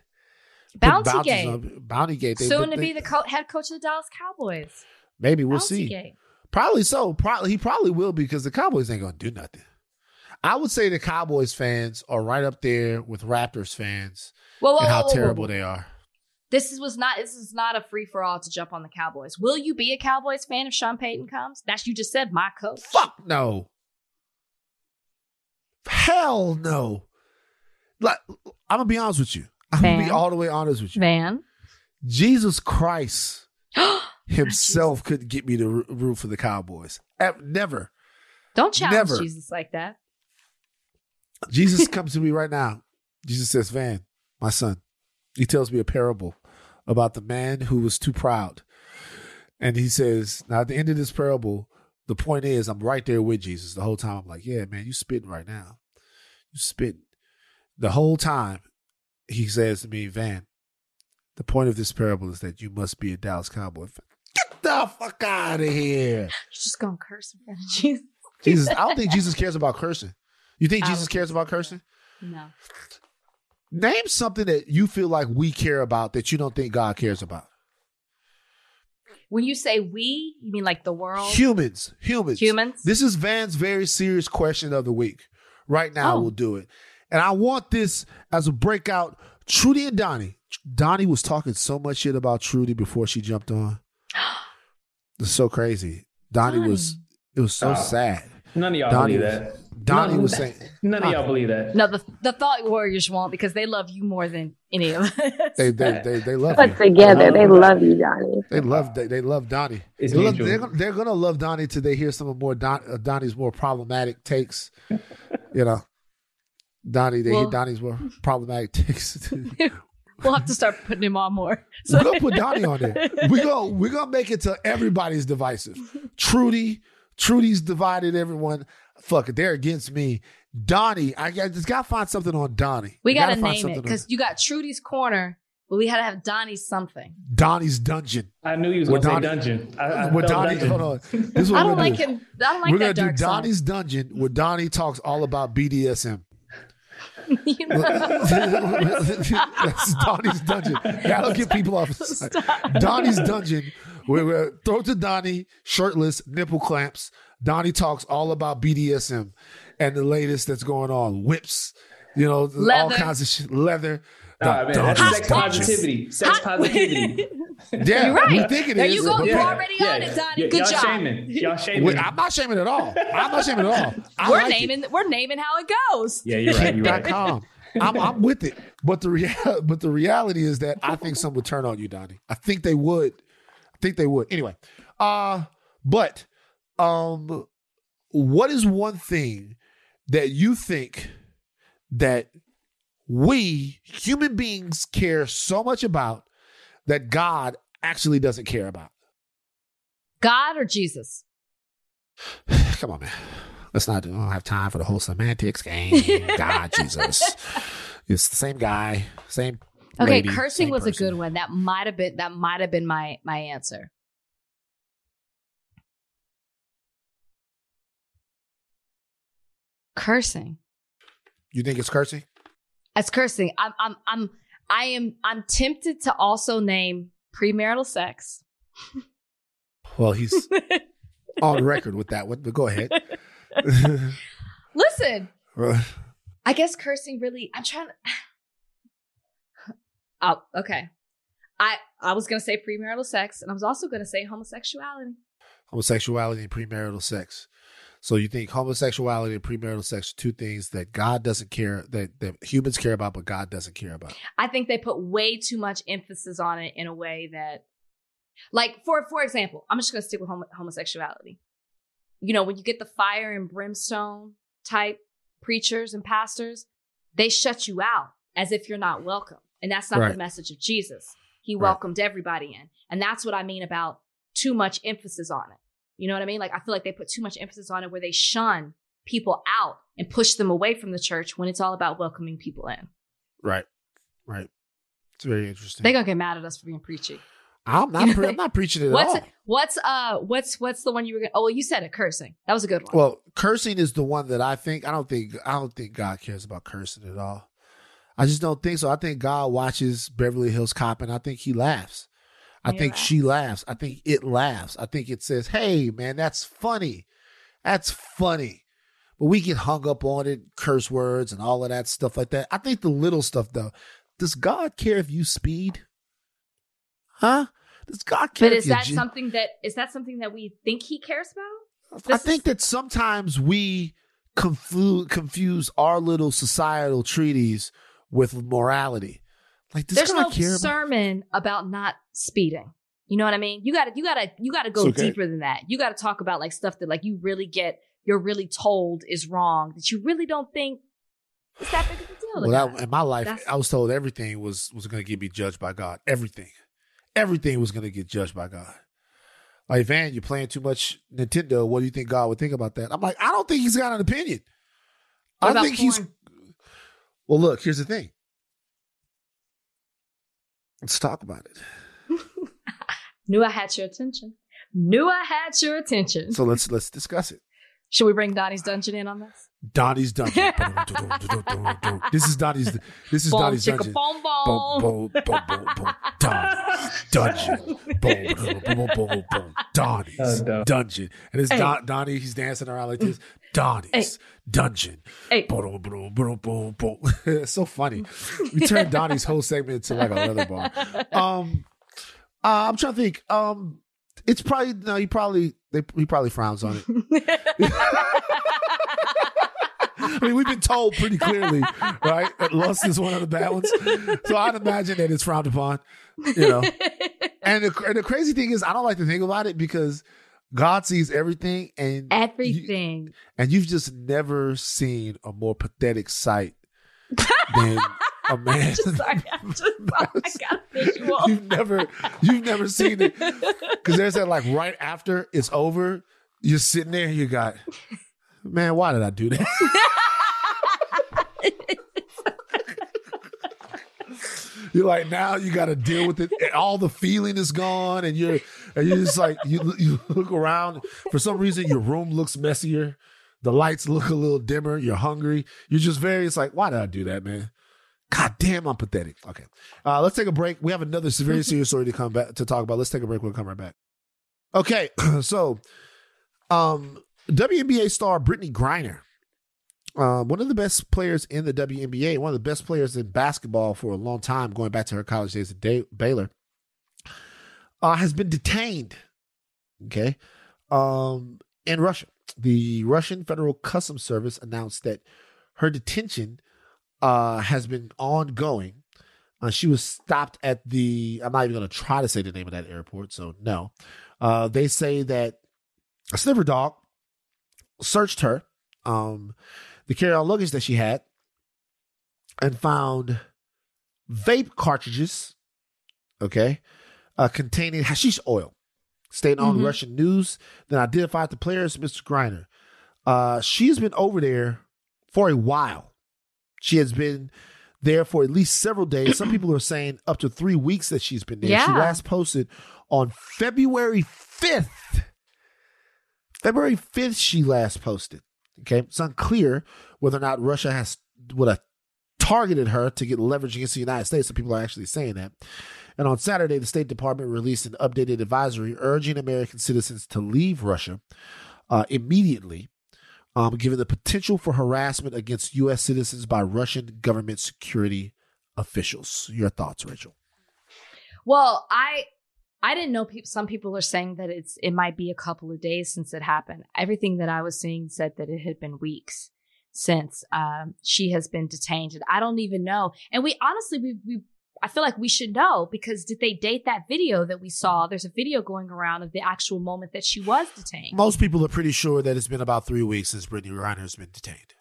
Bounty Gate. on- Bounty Gate. They- Soon they- to be the co- head coach of the Dallas Cowboys. Maybe we'll Bounty see. Gate. Probably so. Probably he probably will because the Cowboys ain't gonna do nothing. I would say the Cowboys fans are right up there with Raptors fans Whoa, whoa, and how whoa, terrible they are. This is, was not. This is not a free for all to jump on the Cowboys. Will you be a Cowboys fan if Sean Payton comes? That's you just said my coach. Fuck no. Hell no. Like I'm gonna be honest with you. I'm gonna be all the way honest with you. Van. Jesus Christ *gasps* ah, himself couldn't get me to root for the Cowboys. Never. Don't challenge Never. Jesus like that. Jesus *laughs* comes to me right now. Jesus says, Van, my son, he tells me a parable about the man who was too proud. And he says, now at the end of this parable, the point is, I'm right there with Jesus the whole time. I'm like, yeah, man, you spitting right now. You spitting. The whole time, he says to me, Van, the point of this parable is that you must be a Dallas Cowboy fan. Get the fuck out of here. You're just gonna curse in front of Jesus. Jesus, I don't think Jesus cares about cursing. You think Jesus cares about cursing? No. Name something that you feel like we care about that you don't think God cares about. When you say we, you mean like the world? Humans, humans, Humans? This is Van's very serious question of the week. Right now, Oh. we'll do it, and I want this as a breakout. Trudy and Donnie. Donnie was talking so much shit about Trudy before she jumped on. *gasps* It's so crazy. Donnie, was. It was so Oh. sad. None of y'all Donnie believe was- that. Donnie was saying None of y'all believe that. No, the the Thought Warriors won't because they love you more than any of us. *laughs* they they they, they love Put you. together, they love you, Johnny. They love they, they love Donnie. It's they love, they're, gonna, they're gonna love Donnie till they hear some of more Don, uh, Donnie's more problematic takes. *laughs* You know, Donnie they hear Donnie's more problematic takes. *laughs* we'll have to start putting him on more. So- we're gonna put Donnie on there. We go we're gonna make it to everybody's divisive. Trudy, Trudy's divided everyone. Fuck it, they're against me. Donnie, I got just gotta find something on Donnie. we I gotta, name it because you got Trudy's corner, but we had to have Donnie's something. Donnie's dungeon. I knew he was With going to say Donnie- dungeon. I, I With felt Donnie, dungeon. hold on. This is what I we're don't gonna like do. him. I don't like we're that gonna do dark side. Donnie's dungeon where Donnie talks all about BDSM. *laughs* You know? *laughs* That's Donnie's dungeon. That'll get people off. *laughs* Donnie's dungeon, where we throw to Donnie, shirtless, nipple clamps. Donnie talks all about BDSM and the latest that's going on. Whips, you know, all kinds of shit. Leather. Ah, man, that's sex positivity. Sex *laughs* positivity. Yeah, You're right. we think it There is, you go. You're Yeah, already yeah. on it, Donnie. Y- Good y'all job. Shaming. Y'all *laughs* shaming. Wait, I'm not shaming at all. I'm not shaming at all. I We're like it. naming. We're naming how it goes. yeah, you're right. You're right. com. I'm, I'm with it, but the real, *laughs* but the reality is that I think some would turn on you, Donnie. I think they would. I think they would. Anyway, uh, but um, what is one thing that you think that we human beings care so much about that God actually doesn't care about? God or Jesus? *sighs* Come on, man. Let's not. I don't have time for the whole semantics game. *laughs* God, Jesus. It's the same guy, same. Okay, lady, cursing same was a good one. That might have been. That might have been my my answer. Cursing. You think it's cursing? As cursing, I'm I'm I'm I am I'm tempted to also name premarital sex. *laughs* Well, he's *laughs* on record with that one, but go ahead. *laughs* Listen, I guess cursing really. I'm trying to. *sighs* Oh, okay. I I was gonna say premarital sex, and I was also gonna say homosexuality. Homosexuality and premarital sex. So you think homosexuality and premarital sex are two things that God doesn't care that, that humans care about, but God doesn't care about. I think they put way too much emphasis on it in a way that, like, for for example, I'm just gonna stick with homo- homosexuality. You know, when you get the fire and brimstone type preachers and pastors, they shut you out as if you're not welcome, and that's not Right. the message of Jesus. He Right. welcomed everybody in, and that's what I mean about too much emphasis on it. You know what I mean? Like, I feel like they put too much emphasis on it where they shun people out and push them away from the church when it's all about welcoming people in. Right. Right. It's very interesting. They're gonna get mad at us for being preachy. I'm not. pre- I'm *laughs* not preaching it at What's all. what's uh what's what's the one you were gonna? Oh, well, you said it. Cursing. That was a good one. Well, cursing is the one that I think I don't think I don't think God cares about cursing at all. I just don't think so. I think God watches Beverly Hills Cop and I think he laughs. I He think she laughs. I think it laughs. I think it says, "Hey, man, that's funny. That's funny." But we get hung up on it, curse words and all of that stuff like that. I think the little stuff though. Does God care if you speed? Huh? Does God care? but is that something that is that something that we think he cares about? I think is- that sometimes we confuse confuse our little societal treaties with morality. Like, does There's God no care sermon about not speeding. You know what I mean? You got to you got to you got to go okay. deeper than that. You got to talk about like stuff that like you really get you're really told is wrong that you really don't think is that big of a deal. Well, God. that, in my life, That's- I was told everything was was going to get me judged by God. Everything, everything was going to get judged by God. Like Van, you're playing too much Nintendo. What do you think God would think about that? I'm like, I don't think he's got an opinion. What I about think he's. Well, look. Here's the thing. Let's talk about it. *laughs* Knew I had your attention. Knew I had your attention. So let's let's discuss it. Should we bring Donnie's Dungeon in on this? Donnie's Dungeon. *laughs* this is Donnie's. This is Boom, Donnie's chicka, Dungeon. boom, Boom, boom. boom, boom, boom, boom. Donnie's Dungeon. Boom, boom, boom, boom, boom, boom. Donnie's Oh, no. Dungeon. And it's Hey. Don, Donnie. He's dancing around like this. Donnie's Dungeon. Hey. Boom, boom, boom, boom, boom. it's *laughs* so funny. We turned Donnie's whole segment into like a leather bar. Um, uh, I'm trying to think. Um, it's probably no. He probably they, he probably frowns on it. *laughs* I mean, we've been told pretty clearly, right? That lust is one of the bad ones. So I'd imagine that it's frowned upon, you know. And the, and the crazy thing is, I don't like to think about it because God sees everything, and Everything. and you've just never seen a more pathetic sight than a *laughs* man. Just sorry, I'm just *laughs* I got a visual. you've never, you've never seen it *laughs* because there's that like right after it's over, you're sitting there, and you got, man, why did I do that? You're like now you got to deal with it. All the feeling is gone, and you're and you're just like you you look around. For some reason, your room looks messier. The lights look a little dimmer. You're hungry. You're just very. It's like why did I do that, man? God damn, I'm pathetic. Okay, uh, let's take a break. We have another very *laughs* serious story to come back to talk about. Let's take a break. We'll come right back. Okay, *clears throat* so um, WNBA star Brittney Griner um, one of the best players in the WNBA, one of the best players in basketball for a long time, going back to her college days at da- Baylor, uh, has been detained. Okay, um, in Russia, the Russian Federal Customs Service announced that her detention uh, has been ongoing. Uh, she was stopped at the. I'm not even going to try to say the name of that airport, so no. Uh, they say that a sniper dog searched her. Um, the carry-on luggage that she had and found vape cartridges, okay, uh, containing hashish oil. Stayed on Mhm. Russian news, then identified the player as Mr. Griner. Uh, she's been over there for a while. She has been there for at least several days. Some people are saying up to three weeks that she's been there. She last posted on February 5th. February 5th, she last posted. Okay. It's unclear whether or not Russia has would have targeted her to get leverage against the United States. Some people are actually saying that. And on Saturday, the State Department released an updated advisory urging American citizens to leave Russia uh, immediately, um, given the potential for harassment against U.S. citizens by Russian government security officials. Your thoughts, Rachel? Well, I I didn't know people some people are saying that it's it might be a couple of days since it happened. Everything that I was seeing said that it had been weeks since um, she has been detained. And I don't even know. And we honestly we we I feel like we should know because did they date that video that we saw? There's a video going around of the actual moment that she was detained. Most people are pretty sure that it's been about three weeks since Brittney Griner has been detained.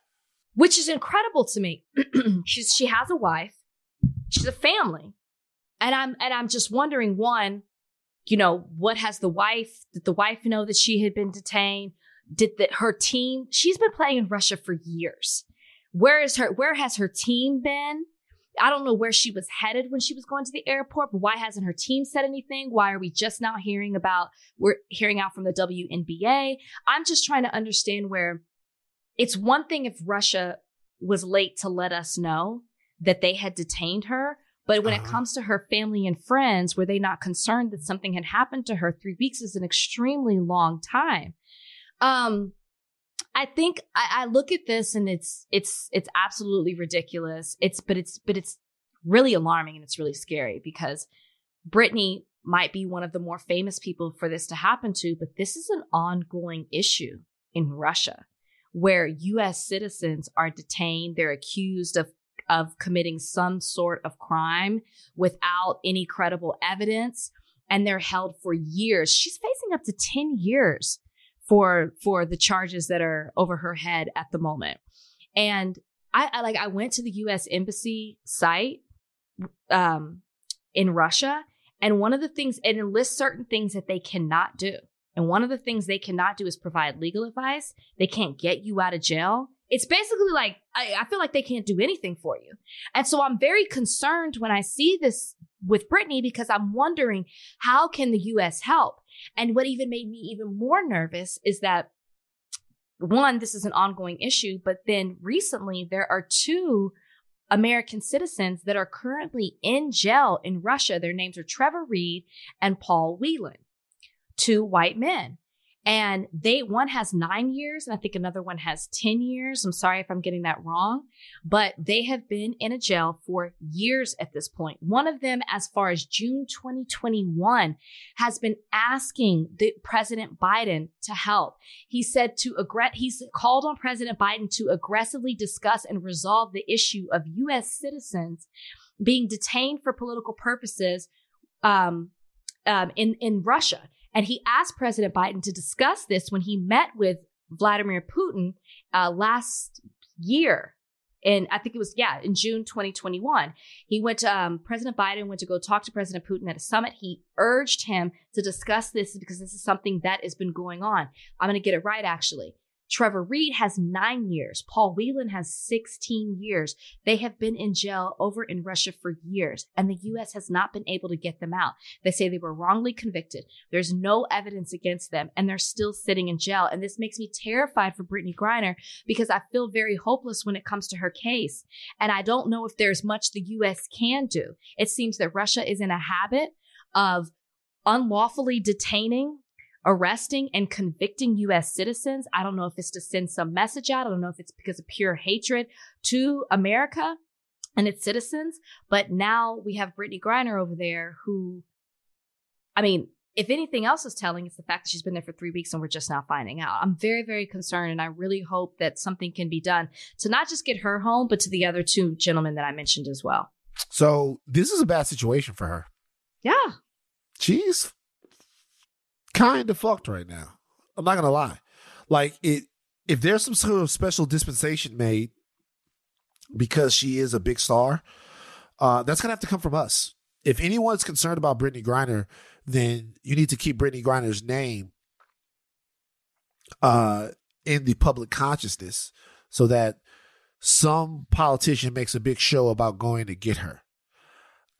which is incredible to me. *clears throat* She's she has a wife, she's a family, and I'm and I'm just wondering one, you know, what has the wife? Did the wife know that she had been detained? Did that her team? She's been playing in Russia for years. Where is her? Where has her team been? I don't know where she was headed when she was going to the airport, but why hasn't her team said anything? Why are we just now hearing about? We're hearing out from the WNBA. I'm just trying to understand where it's one thing if Russia was late to let us know that they had detained her. But when it Uh-huh. comes to her family and friends, were they not concerned that something had happened to her? Three weeks is an extremely long time. Um, I think I, I look at this and it's it's it's absolutely ridiculous. It's but it's but it's really alarming and it's really scary because Brittany might be one of the more famous people for this to happen to, but this is an ongoing issue in Russia where US citizens are detained, they're accused of of committing some sort of crime without any credible evidence and they're held for years. She's facing up to 10 years for for the charges that are over her head at the moment. And I, I like I went to the US embassy site um in Russia and one of the things it lists certain things that they cannot do. And one of the things they cannot do is provide legal advice. They can't get you out of jail. It's basically like I, I feel like they can't do anything for you. And so I'm very concerned when I see this with Brittany because I'm wondering how can the US help? And what even made me even more nervous is that one, this is an ongoing issue, but then recently there are two American citizens that are currently in jail in Russia. Their names are Trevor Reed and Paul Whelan, two white men. And they, one has nine years, and I think another one has 10 years. I'm sorry if I'm getting that wrong, but they have been in a jail for years at this point. One of them, as far as June 2021, has been asking the President Biden to help. He said to aggress, he's called on President Biden to aggressively discuss and resolve the issue of U.S. citizens being detained for political purposes um, um, in in Russia. And he asked President Biden to discuss this when he met with Vladimir Putin uh, last year. And I think it was, yeah, in June 2021. He went um, President Biden went to go talk to President Putin at a summit. He urged him to discuss this because this is something that has been going on. I'm going to get it right, actually. Trevor Reed has nine years. Paul Whelan has 16 years. They have been in jail over in Russia for years, and the U.S. has not been able to get them out. They say they were wrongly convicted. There's no evidence against them, and they're still sitting in jail. And this makes me terrified for Brittney Griner because I feel very hopeless when it comes to her case. And I don't know if there's much the U.S. can do. It seems that Russia is in a habit of unlawfully detaining arresting and convicting US citizens. I don't know if it's to send some message out. I don't know if it's because of pure hatred to America and its citizens. But now we have Brittney Griner over there who, I mean, if anything else is telling, it's the fact that she's been there for three weeks and we're just now finding out. I'm very, very concerned, and I really hope that something can be done to not just get her home, but to the other two gentlemen that I mentioned as well. So this is a bad situation for her. Yeah. She's kind of fucked right now. I'm not gonna lie. Like it, if there's some sort of special dispensation made because she is a big star, uh, that's gonna have to come from us. If anyone's concerned about Brittney Griner, then you need to keep Brittney Griner's name uh, in the public consciousness so that some politician makes a big show about going to get her.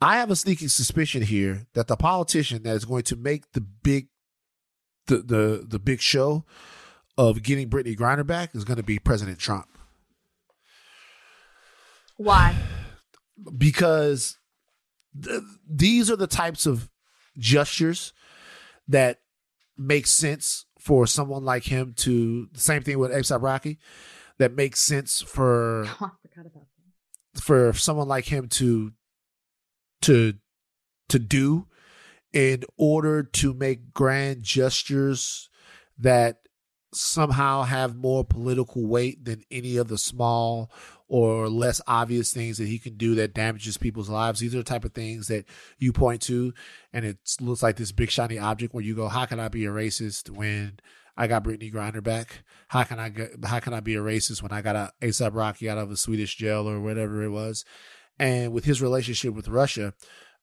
I have a sneaking suspicion here that the politician that is going to make the big the the the big show of getting Brittney Griner back is going to be President Trump. Why? Because th- these are the types of gestures that make sense for someone like him to the same thing with ASAP Rocky that makes sense for *laughs* Oh, I forgot about that. for someone like him to to to do in order to make grand gestures that somehow have more political weight than any of the small or less obvious things that he can do that damages people's lives. These are the type of things that you point to, and it looks like this big shiny object where you go, "How can I be a racist when I got Brittney Griner back? How can I get, how can I be a racist when I got a ASAP Rocky out of a Swedish jail or whatever it was?" And with his relationship with Russia,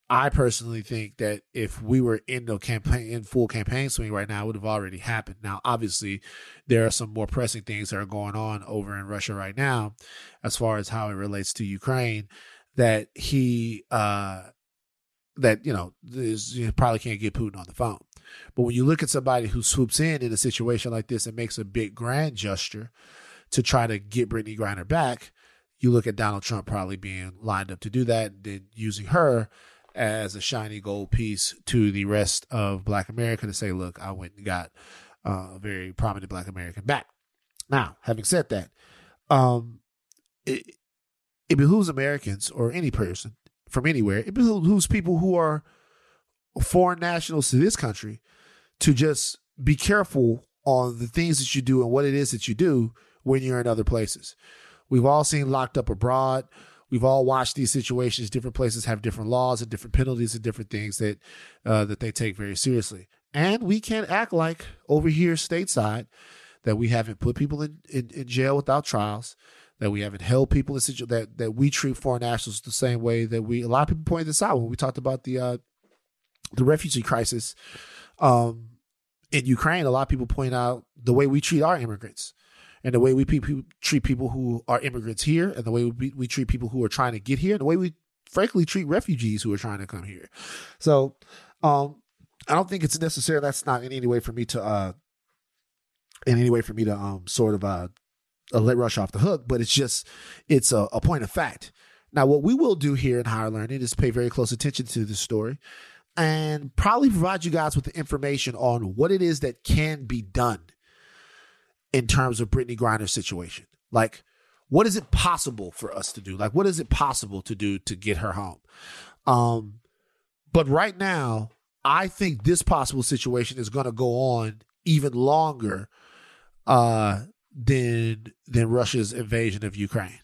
I personally think that if we were in the campaign in full campaign swing right now, it would have already happened. Now, obviously, there are some more pressing things that are going on over in Russia right now, as far as how it relates to Ukraine, that he uh that you know you probably can't get Putin on the phone. But when you look at somebody who swoops in in a situation like this and makes a big grand gesture to try to get Brittney Griner back, you look at Donald Trump probably being lined up to do that, then using her as a shiny gold piece to the rest of Black America to say, look, I went and got uh, a very prominent Black American back. Now, having said that, um, it, it behooves Americans or any person from anywhere, it behooves people who are foreign nationals to this country to just be careful on the things that you do and what it is that you do when you're in other places. We've all seen Locked Up Abroad. We've all watched these situations. Different places have different laws and different penalties and different things that uh, that they take very seriously. And we can't act like over here stateside that we haven't put people in, in, in jail without trials, that we haven't held people in situ- that that we treat foreign nationals the same way that we. A lot of people pointed this out when we talked about the uh, the refugee crisis um, in Ukraine. A lot of people point out the way we treat our immigrants and the way we pe- pe- treat people who are immigrants here, and the way we, we treat people who are trying to get here, and the way we frankly treat refugees who are trying to come here. So, um, I don't think it's necessary. That's not in any way for me to uh, in any way for me to um sort of uh, let Rush off the hook, but it's just it's a, a point of fact. Now, what we will do here in Higher Learning is pay very close attention to this story and probably provide you guys with the information on what it is that can be done in terms of Brittney Griner's situation. Like, what is it possible for us to do? Like, what is it possible to do to get her home? Um, but right now, I think this possible situation is going to go on even longer uh, than than Russia's invasion of Ukraine.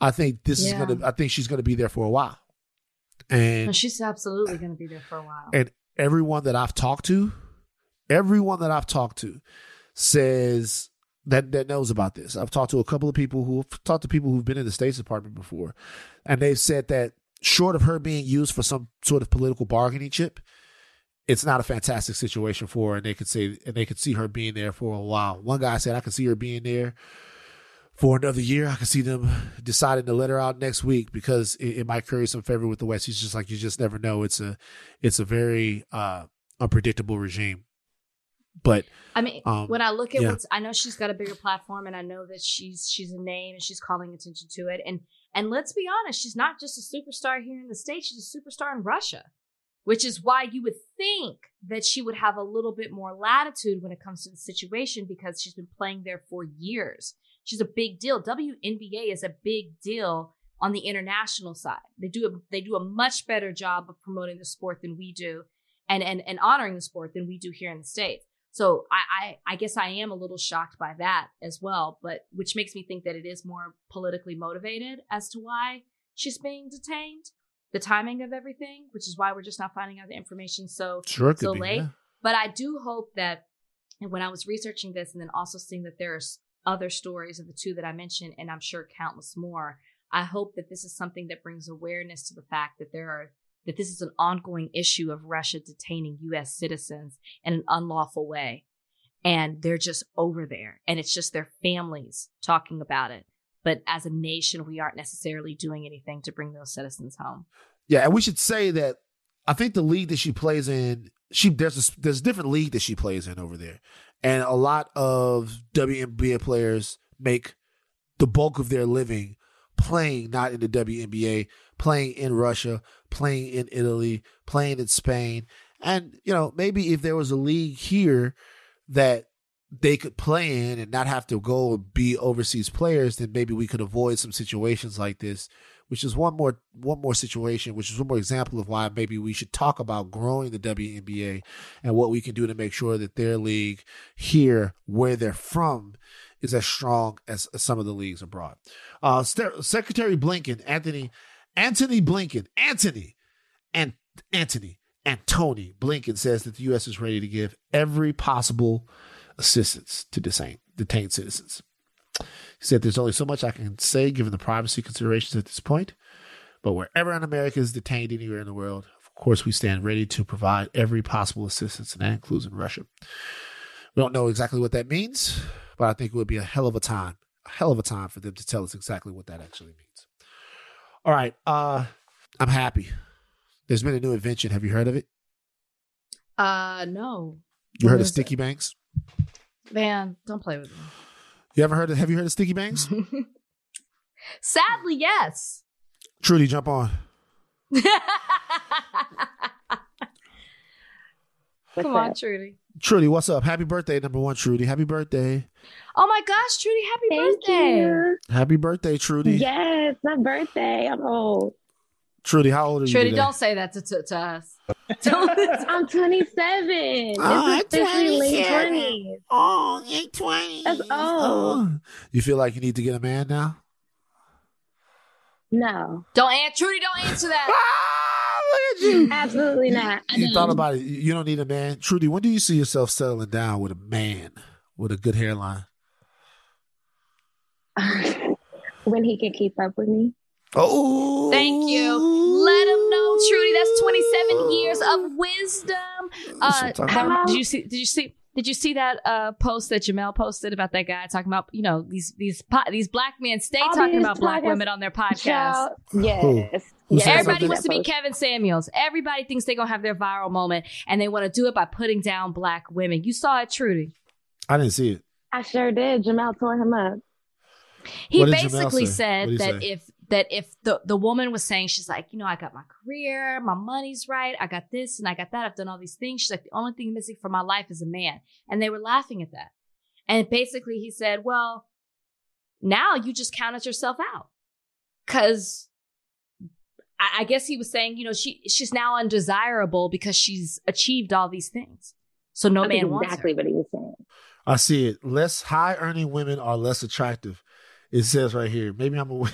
I think this Yeah. is gonna. I think she's gonna be there for a while, and No, she's absolutely going to be there for a while. and everyone that I've talked to, everyone that I've talked to says that that knows about this. I've talked to a couple of people who have talked to people who've been in the States Department before, and they've said that short of her being used for some sort of political bargaining chip, it's not a fantastic situation for her, and they could say and they could see her being there for a while. One guy said I could see her being there for another year. I could see them deciding to let her out next week because it, it might curry some favor with the West. He's just like you just never know. It's a it's a very uh, unpredictable regime. But I mean, Um, when I look at yeah. what's, I know she's got a bigger platform, and I know that she's she's a name and she's calling attention to it. And and let's be honest, she's not just a superstar here in the states; she's a superstar in Russia, which is why you would think that she would have a little bit more latitude when it comes to the situation because she's been playing there for years. She's a big deal. WNBA is a big deal on the international side. They do a, they do a much better job of promoting the sport than we do, and and and honoring the sport than we do here in the states. So I, I, I guess I am a little shocked by that as well, but which makes me think that it is more politically motivated as to why she's being detained, the timing of everything, which is why we're just not finding out the information so sure, so be. late. yeah. But I do hope that when I was researching this and then also seeing that there's other stories of the two that I mentioned, and I'm sure countless more, I hope that this is something that brings awareness to the fact that there are that this is an ongoing issue of Russia detaining US citizens in an unlawful way. And they're just over there. And it's just their families talking about it. But as a nation, we aren't necessarily doing anything to bring those citizens home. Yeah, and we should say that I think the league that she plays in, she there's a, there's a different league that she plays in over there, and a lot of WNBA players make the bulk of their living playing not in the WNBA, playing in Russia, playing in Italy, playing in Spain, and you know maybe if there was a league here that they could play in and not have to go and be overseas players, then maybe we could avoid some situations like this which is one more one more situation, which is one more example of why maybe we should talk about growing the WNBA and what we can do to make sure that their league here, where they're from, is as strong as, some of the leagues abroad. Uh, Secretary Blinken, Anthony, Anthony Blinken, Anthony, and Anthony and Tony Blinken says that the U.S. is ready to give every possible assistance to detain, detained citizens. He said, There's only so much I can say given the privacy considerations at this point, but wherever an American is detained anywhere in the world, of course, we stand ready to provide every possible assistance, and that includes in Russia. We don't know exactly what that means, but I think it would be a hell of a time, a hell of a time for them to tell us exactly what that actually means. All right. Uh, I'm happy. There's been a new invention. Have you heard of it? Uh, no. You What heard of is it? sticky banks? Man, don't play with me. You ever heard of have you heard of sticky banks? *laughs* Sadly, yes. Trudy, jump on. *laughs* What's Come on. Trudy. Trudy, what's up? Happy birthday, number one, Trudy. Happy birthday. Oh my gosh, Trudy, happy Thank birthday. you. Happy birthday, Trudy. Yes, my birthday. I'm old. Trudy, how old are you? Trudy, don't say that to, to, to us. *laughs* I'm 27. Ah, oh, It's officially late 27. 20s. Oh, you're 20. That's old. Oh. You feel like you need to get a man now? No, don't answer, Trudy, don't answer that. *laughs* Ah! Look at you. absolutely not. I You thought about it. You you don't need a man. Trudy, when do you see yourself settling down with a man with a good hairline? *laughs* when he can keep up with me. Oh, Thank you. Let him know, Trudy. That's 27 years of wisdom. Uh, how- did you see? Did you see? Did you see that uh, post that Jemele posted about that guy talking about you know these these po- these black men stay All talking about black women on their podcast? Child, yes. Who? yes. Everybody something? wants to be That. Kevin Samuels. Everybody thinks they're gonna have their viral moment, and they want to do it by putting down black women. You saw it, Trudy. I didn't see it. I sure did. Jemele tore him up. He What did Jemele basically say? said that say? if that if the the woman was saying she's like, you know, I got my career, my money's right, I got this and I got that, I've done all these things. She's like, the only thing missing from my life is a man, and they were laughing at that. And basically, he said, well, now you just counted yourself out, because I, I guess he was saying, you know, she she's now undesirable because she's achieved all these things, so no I think man wants exactly what he was saying. I see it. Less high earning women are less attractive. It says right here. Maybe I'm a.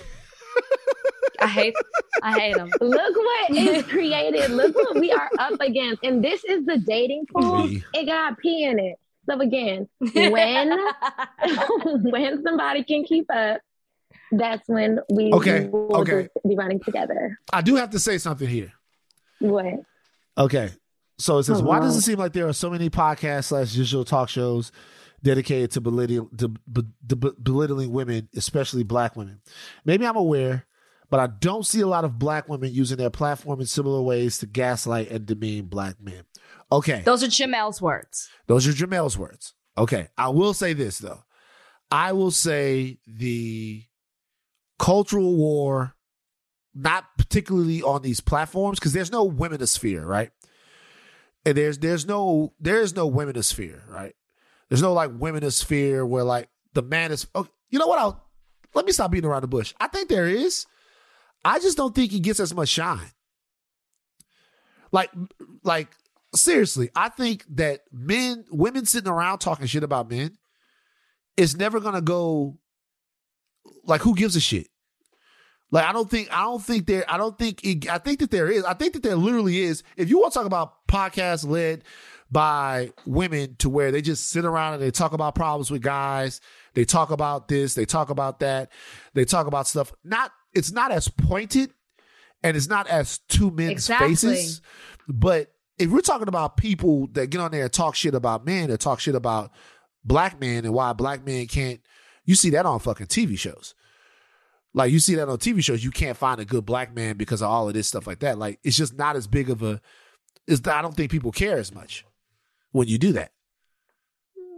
I hate, I hate him. *laughs* Look what is created. Look what we are up against. And this is the dating pool. Me. It got P in it. So again, *laughs* when *laughs* when somebody can keep up, that's when we Okay, will okay. just be running together. I do have to say something here. What? Okay. So it says, Oh, why does it seem like there are so many podcasts slash digital talk shows dedicated to belittling, to, be- to belittling women, especially black women? Maybe I'm aware, but I don't see a lot of black women using their platform in similar ways to gaslight and demean black men. Okay. Those are Jemele's words. Those are Jemele's words. Okay. I will say this though. I will say the cultural war, not particularly on these platforms, because there's no womenosphere, right? And there's there's no there is no womenosphere, right? There's no like womenosphere where like the man is. Oh, you know what? I'll let me stop beating around the bush. I think there is. I just don't think he gets as much shine. Like, like seriously, I think that men, women sitting around talking shit about men is never gonna go. Like, who gives a shit? Like, I don't think, I don't think there, I don't think, it, I think that there is, I think that there literally is. If you want to talk about podcasts led by women to where they just sit around and they talk about problems with guys, they talk about this, they talk about that, they talk about stuff. Not, it's not as pointed and it's not as two men's Exactly. faces. But if we're talking about people that get on there and talk shit about men or talk shit about black men and why black men can't, you see that on fucking TV shows. Like you see that on TV shows, you can't find a good black man because of all of this stuff like that. Like it's just not as big of a. It's I don't think people care as much when you do that.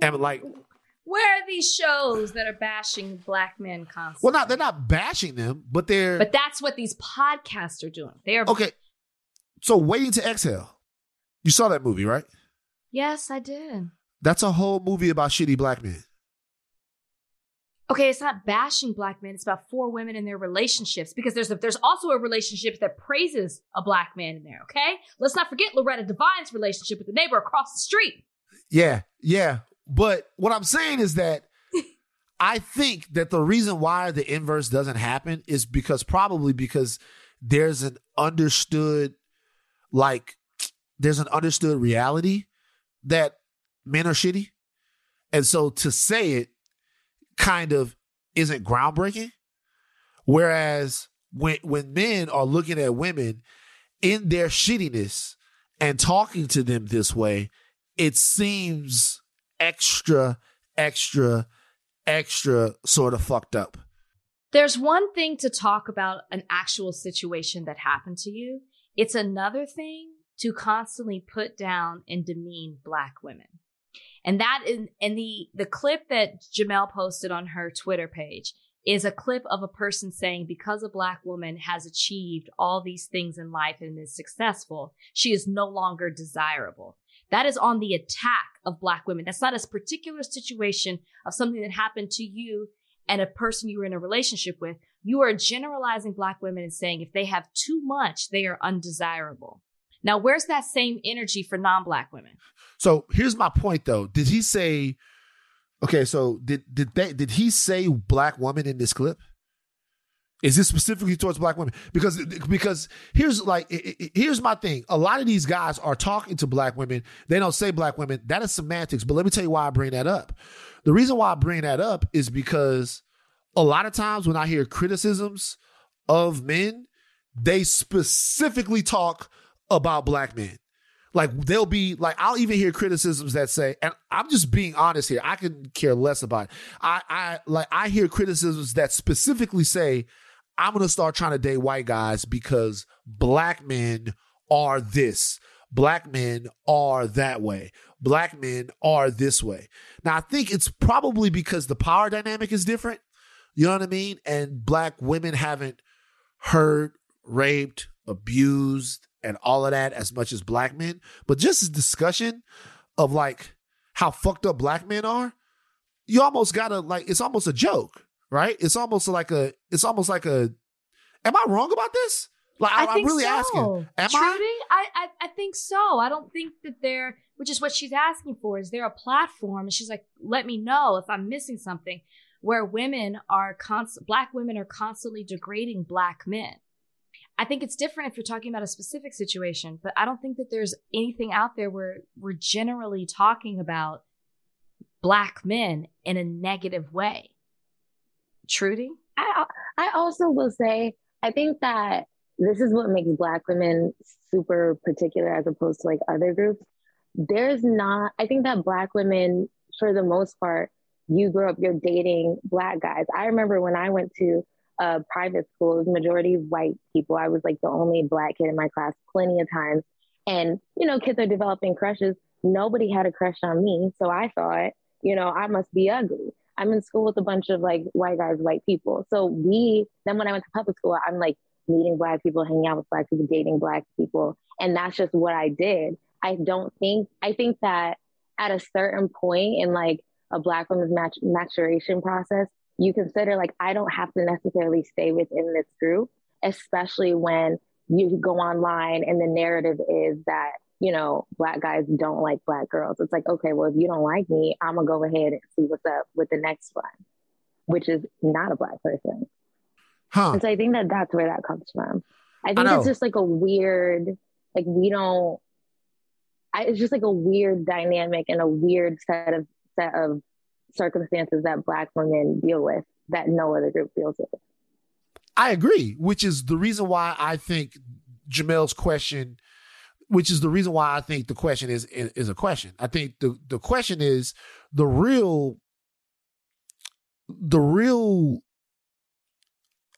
And hmm. like, Where are these shows that are bashing black men constantly? well, not they're not bashing them, but they're But that's what these podcasts are doing. They are. okay. So waiting to exhale. You saw that movie, right? Yes, I did. That's a whole movie about shitty black men. Okay, it's not bashing black men. It's about four women and their relationships because there's a, there's also a relationship that praises a black man in there. Okay, let's not forget Loretta Devine's relationship with the neighbor across the street. Yeah, yeah. But what I'm saying is that *laughs* I think that the reason why the inverse doesn't happen is because probably because there's an understood, like, there's an understood reality that men are shitty. And so to say it kind of isn't groundbreaking. Whereas when when men are looking at women in their shittiness and talking to them this way, it seems extra, extra, extra sort of fucked up. There's one thing to talk about an actual situation that happened to you. It's another thing to constantly put down and demean black women. And that is, and the, the clip that Jemele posted on her Twitter page is a clip of a person saying because a black woman has achieved all these things in life and is successful, she is no longer desirable. That is on the attack of black women. That's not a particular situation of something that happened to you and a person you were in a relationship with. You are generalizing black women and saying if they have too much, they are undesirable. Now, where's that same energy for non-black women? So here's my point though. Did he say okay, so did did they did he say black woman in this clip? Is this specifically towards black women? Because because here's like here's my thing. A lot of these guys are talking to black women. They don't say black women. That is semantics. But let me tell you why I bring that up. The reason why I bring that up is because a lot of times when I hear criticisms of men, they specifically talk about black men. Like they'll be like, I'll even hear criticisms that say, and I'm just being honest here. I can care less about it. I, I like I hear criticisms that specifically say, I'm gonna start trying to date white guys because black men are this. black men are that way. Black men are this way. Now, I think it's probably because the power dynamic is different. You know what I mean? And black women haven't hurt, raped, abused, and all of that as much as black men. But just this discussion of like how fucked up black men are, you almost gotta like it's almost a joke, right? It's almost like a it's almost like a am I wrong about this? Like I, am really so. asking. Am Trudy, I? I, I I think so. I don't think that there, which is what she's asking for. Is there a platform? And she's like, let me know if I'm missing something. Where women are constant, black women are constantly degrading black men. I think it's different if you're talking about a specific situation, but I don't think that there's anything out there where we're generally talking about black men in a negative way. Trudy? I I also will say I think that this is what makes black women super particular as opposed to like other groups. There's not I think that black women for the most part you grow up you're dating black guys. I remember when I went to a private school, it was majority white people. I was like the only black kid in my class plenty of times. And you know, kids are developing crushes. Nobody had a crush on me, so I thought, you know, I must be ugly. I'm in school with a bunch of like white guys, white people. So we then when I went to public school, I'm like meeting black people, hanging out with black people, dating black people. And that's just what I did. I don't think I think that at a certain point in like a black woman's mat- maturation process, you consider like I don't have to necessarily stay within this group, especially when you go online and the narrative is that you know black guys don't like black girls. It's like okay, well if you don't like me, I'm gonna go ahead and see what's up with the next one, which is not a black person. Huh. And so I think that that's where that comes from. I think know. it's just like a weird, like we don't. I, it's just like a weird dynamic and a weird set of set of circumstances that Black women deal with that no other group deals with. I agree, which is the reason why I think Jemele's question, which is the reason why I think the question is is a question. I think the the question is the real, the real.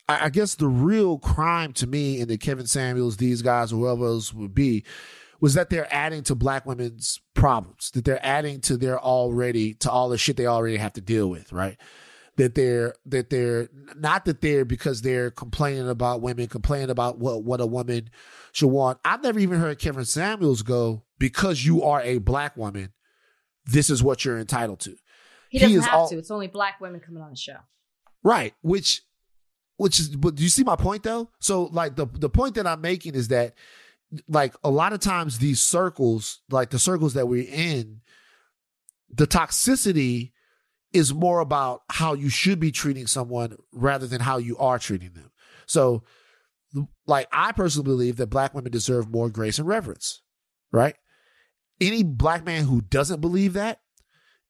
I guess the real crime to me in the Kevin Samuels, these guys, whoever else would be, was that they're adding to black women's problems, that they're adding to their already to all the shit they already have to deal with, right? That they're that they're not that they're because they're complaining about women, complaining about what what a woman should want. I've never even heard Kevin Samuels go because you are a black woman, this is what you're entitled to. He doesn't is have all- to. It's only black women coming on the show. Right. Which which is but do you see my point though? So like the the point that I'm making is that like a lot of times these circles, like the circles that we're in, the toxicity is more about how you should be treating someone rather than how you are treating them. So like I personally believe that black women deserve more grace and reverence, right? Any black man who doesn't believe that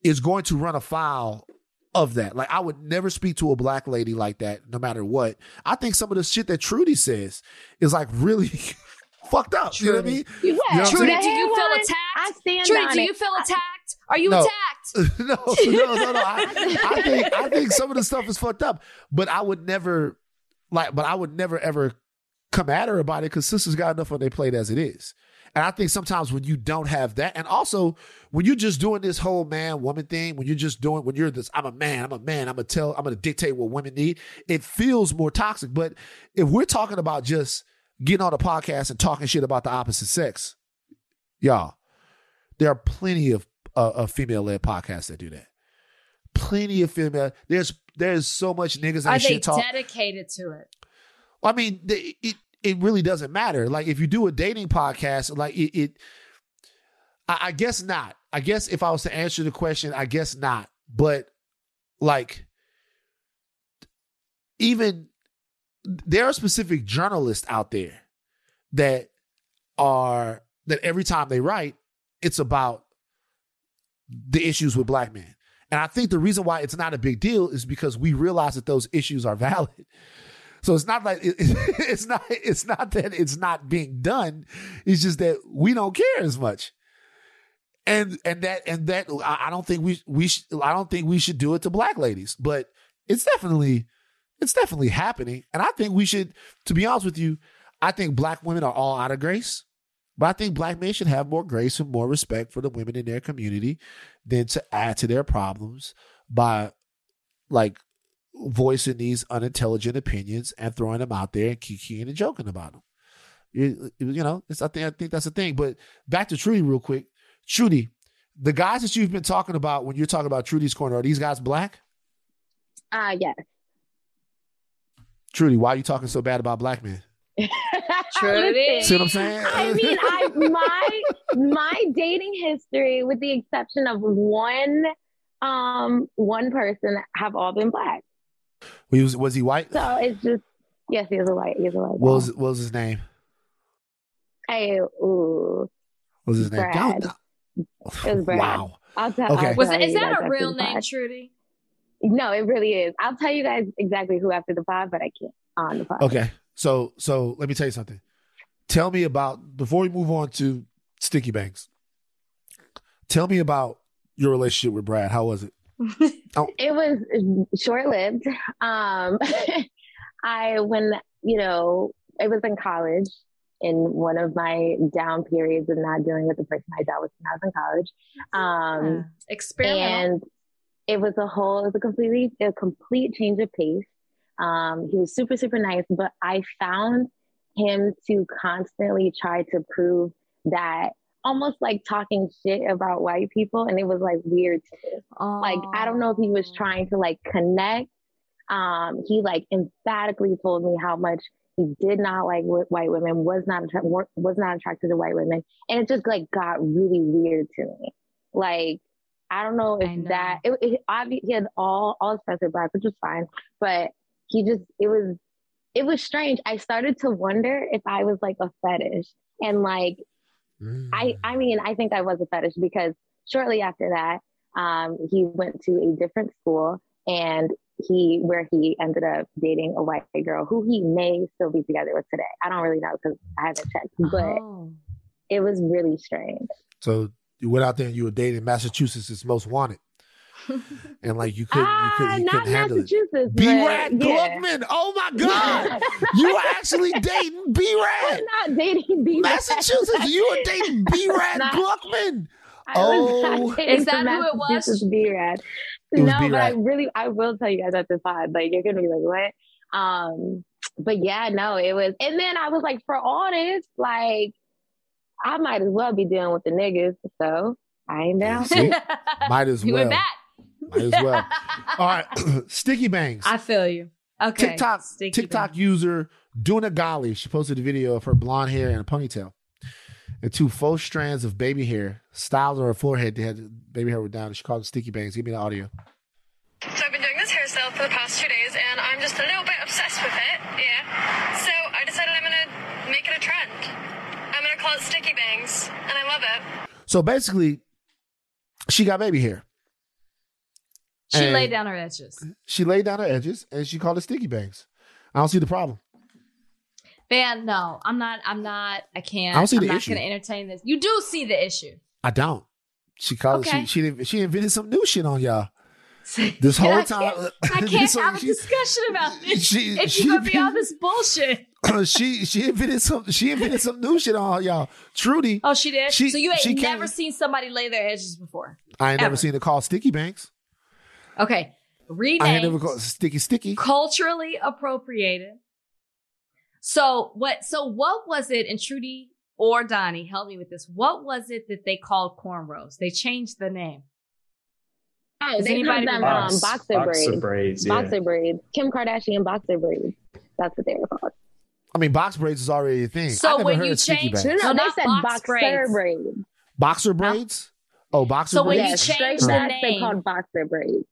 is going to run afoul of that. Like I would never speak to a black lady like that, no matter what. I think some of the shit that Trudy says is like really *laughs* fucked up. You know what I mean? Yeah, know what Trudy, do you feel attacked? I attacked? stand Trudy, on do it. you feel attacked? Are you No. attacked? *laughs* no, no, no, no. I, *laughs* I think I think some of the stuff is fucked up, but I would never like, but I would never ever come at her about it because sisters got enough on their plate as it is. And I think sometimes when you don't have that, and also when you're just doing this whole man woman thing, when you're just doing when you're this, I'm a man, I'm a man, I'm gonna tell, I'm gonna dictate what women need. It feels more toxic. But if we're talking about just getting on a podcast and talking shit about the opposite sex, y'all, there are plenty of uh, of female led podcasts that do that. Plenty of female. There's there's so much niggas Are and they shit talk. dedicated to it? I mean, the- it it really doesn't matter. Like if you do a dating podcast, like it, it I, I guess not. I guess if I was to answer the question, I guess not. But like, even there are specific journalists out there that are that every time they write, it's about the issues with black men. And I think the reason why it's not a big deal is because we realize that those issues are valid. *laughs* So it's not like it, *laughs* it's not it's not that it's not being done. It's just that we don't care as much. And and that and that I I don't think we we sh- I don't think we should do it to black ladies, but it's definitely it's definitely happening. And I think we should to be honest with you, I think black women are all out of grace. But I think black men should have more grace and more respect for the women in their community than to add to their problems by like voicing these unintelligent opinions and throwing them out there and kikiing and joking about them. You, you know, I think I think that's the thing. But back to Trudy real quick. Trudy, the guys that you've been talking about when you're talking about Trudy's corner, are these guys black? Uh yes. Trudy, why are you talking so bad about black men? *laughs* Trudy. See what I'm saying? I mean, I my my dating history, with the exception of one um one person, have all been black. was, was he white? So it's just yes, he was a white. He was a white. What was, what was his name? Hey, ooh, What was his name? Brad. It was Brad. Wow. I'll tell. Okay. I'll Was tell is that a real name. Trudy? No, it really is. I'll tell you guys exactly who after the pod, but I can't on the pod. Okay. So so let me tell you something. Tell me about before we move on to Sticky Bangs. Tell me about your relationship with Brad. How was it? *laughs* It was short lived. Um, *laughs* I when you know it was in college in one of my down periods of not dealing with the person I dealt with when I was in college. Um, Experimental. and it was a whole, it was a completely, a complete change of pace. Um, he was super, super nice, but I found him to constantly try to prove that almost like talking shit about white people. And it was like weird to. Like, I don't know if he was trying to like connect. Um, he like emphatically told me how much he did not like wh- white women, was not attra- was not attracted to white women, and it just like got really weird to me. Like, I don't know if know. that it, it obvi- he had all all his friends were black, which was fine, but he just it was it was strange. I started to wonder if I was like a fetish, and like Mm. I, I mean, I think I was a fetish because shortly after that, um, he went to a different school and he, where he ended up dating a white girl who he may still be together with today. I don't really know because I haven't checked, but Oh. it was really strange. So you went out there and you were dating Massachusetts' most wanted. *laughs* And like you couldn't you couldn't, ah, you not couldn't handle it. Massachusetts. B but Rad yeah. Gluckman. Oh my *laughs* God. you were actually dating B I'm Rad. not dating B. Massachusetts. You were dating B *laughs* Rad Gluckman. I Oh. Is that who it was? Massachusetts B-Rad. It was no, but I B-Rad. really, I will tell you guys at the pod. Like, you're gonna be like, what? Um, but yeah, no, it was. And then I was like, for all this, like, I might as well be dealing with the niggas. So I ain't down. See? *laughs* Might as he well. went back. Might as well. *laughs* All right. *clears throat* Sticky Bangs. I feel you. Okay. TikTok Sticky TikTok bang. user Duna Gali. She posted a video of her blonde hair and a ponytail, and two faux strands of baby hair styled on her forehead. They had baby hair were down. She called it sticky bangs. Give me the audio. So I've been doing this hairstyle for the past two days, and I'm just a little bit obsessed with it. Yeah. So I decided I'm gonna make it a trend. I'm gonna call it sticky bangs, and I love it. So basically, she got baby hair. She And laid down her edges. She laid down her edges and she called it sticky bangs. I don't see the problem. Van, no, I'm not. I'm not. I can't. I don't see I'm the not issue. going to entertain this. You do see the issue. I don't. She called Okay. it. She she she invented some new shit on y'all. This whole I time, can't, *laughs* I can't whole- have a she- discussion about this. she- if she you're gonna be on been- this bullshit. *clears throat* she she invented some she invented some new shit on y'all. Trudy, Oh, she did. She- so you ain't she never came- seen somebody lay their edges before. I ain't never seen it called sticky bangs. Okay, rename. I ain't never called sticky sticky. culturally appropriated. So what? So what was it? And Trudy or Donnie, help me with this. What was it that they called cornrows? They changed the name. Oh, Does they anybody called them remember? um, boxer, boxer braids. braids, yeah. Boxer braids. Kim Kardashian boxer braids. That's what they were called. I mean, box braids is already a thing. So I never when heard you of change- bangs. No, no, So they said box boxer braids. braids. Boxer braids. Oh, boxer So when braids. you Yes, change straight the back, they name- called boxer braids.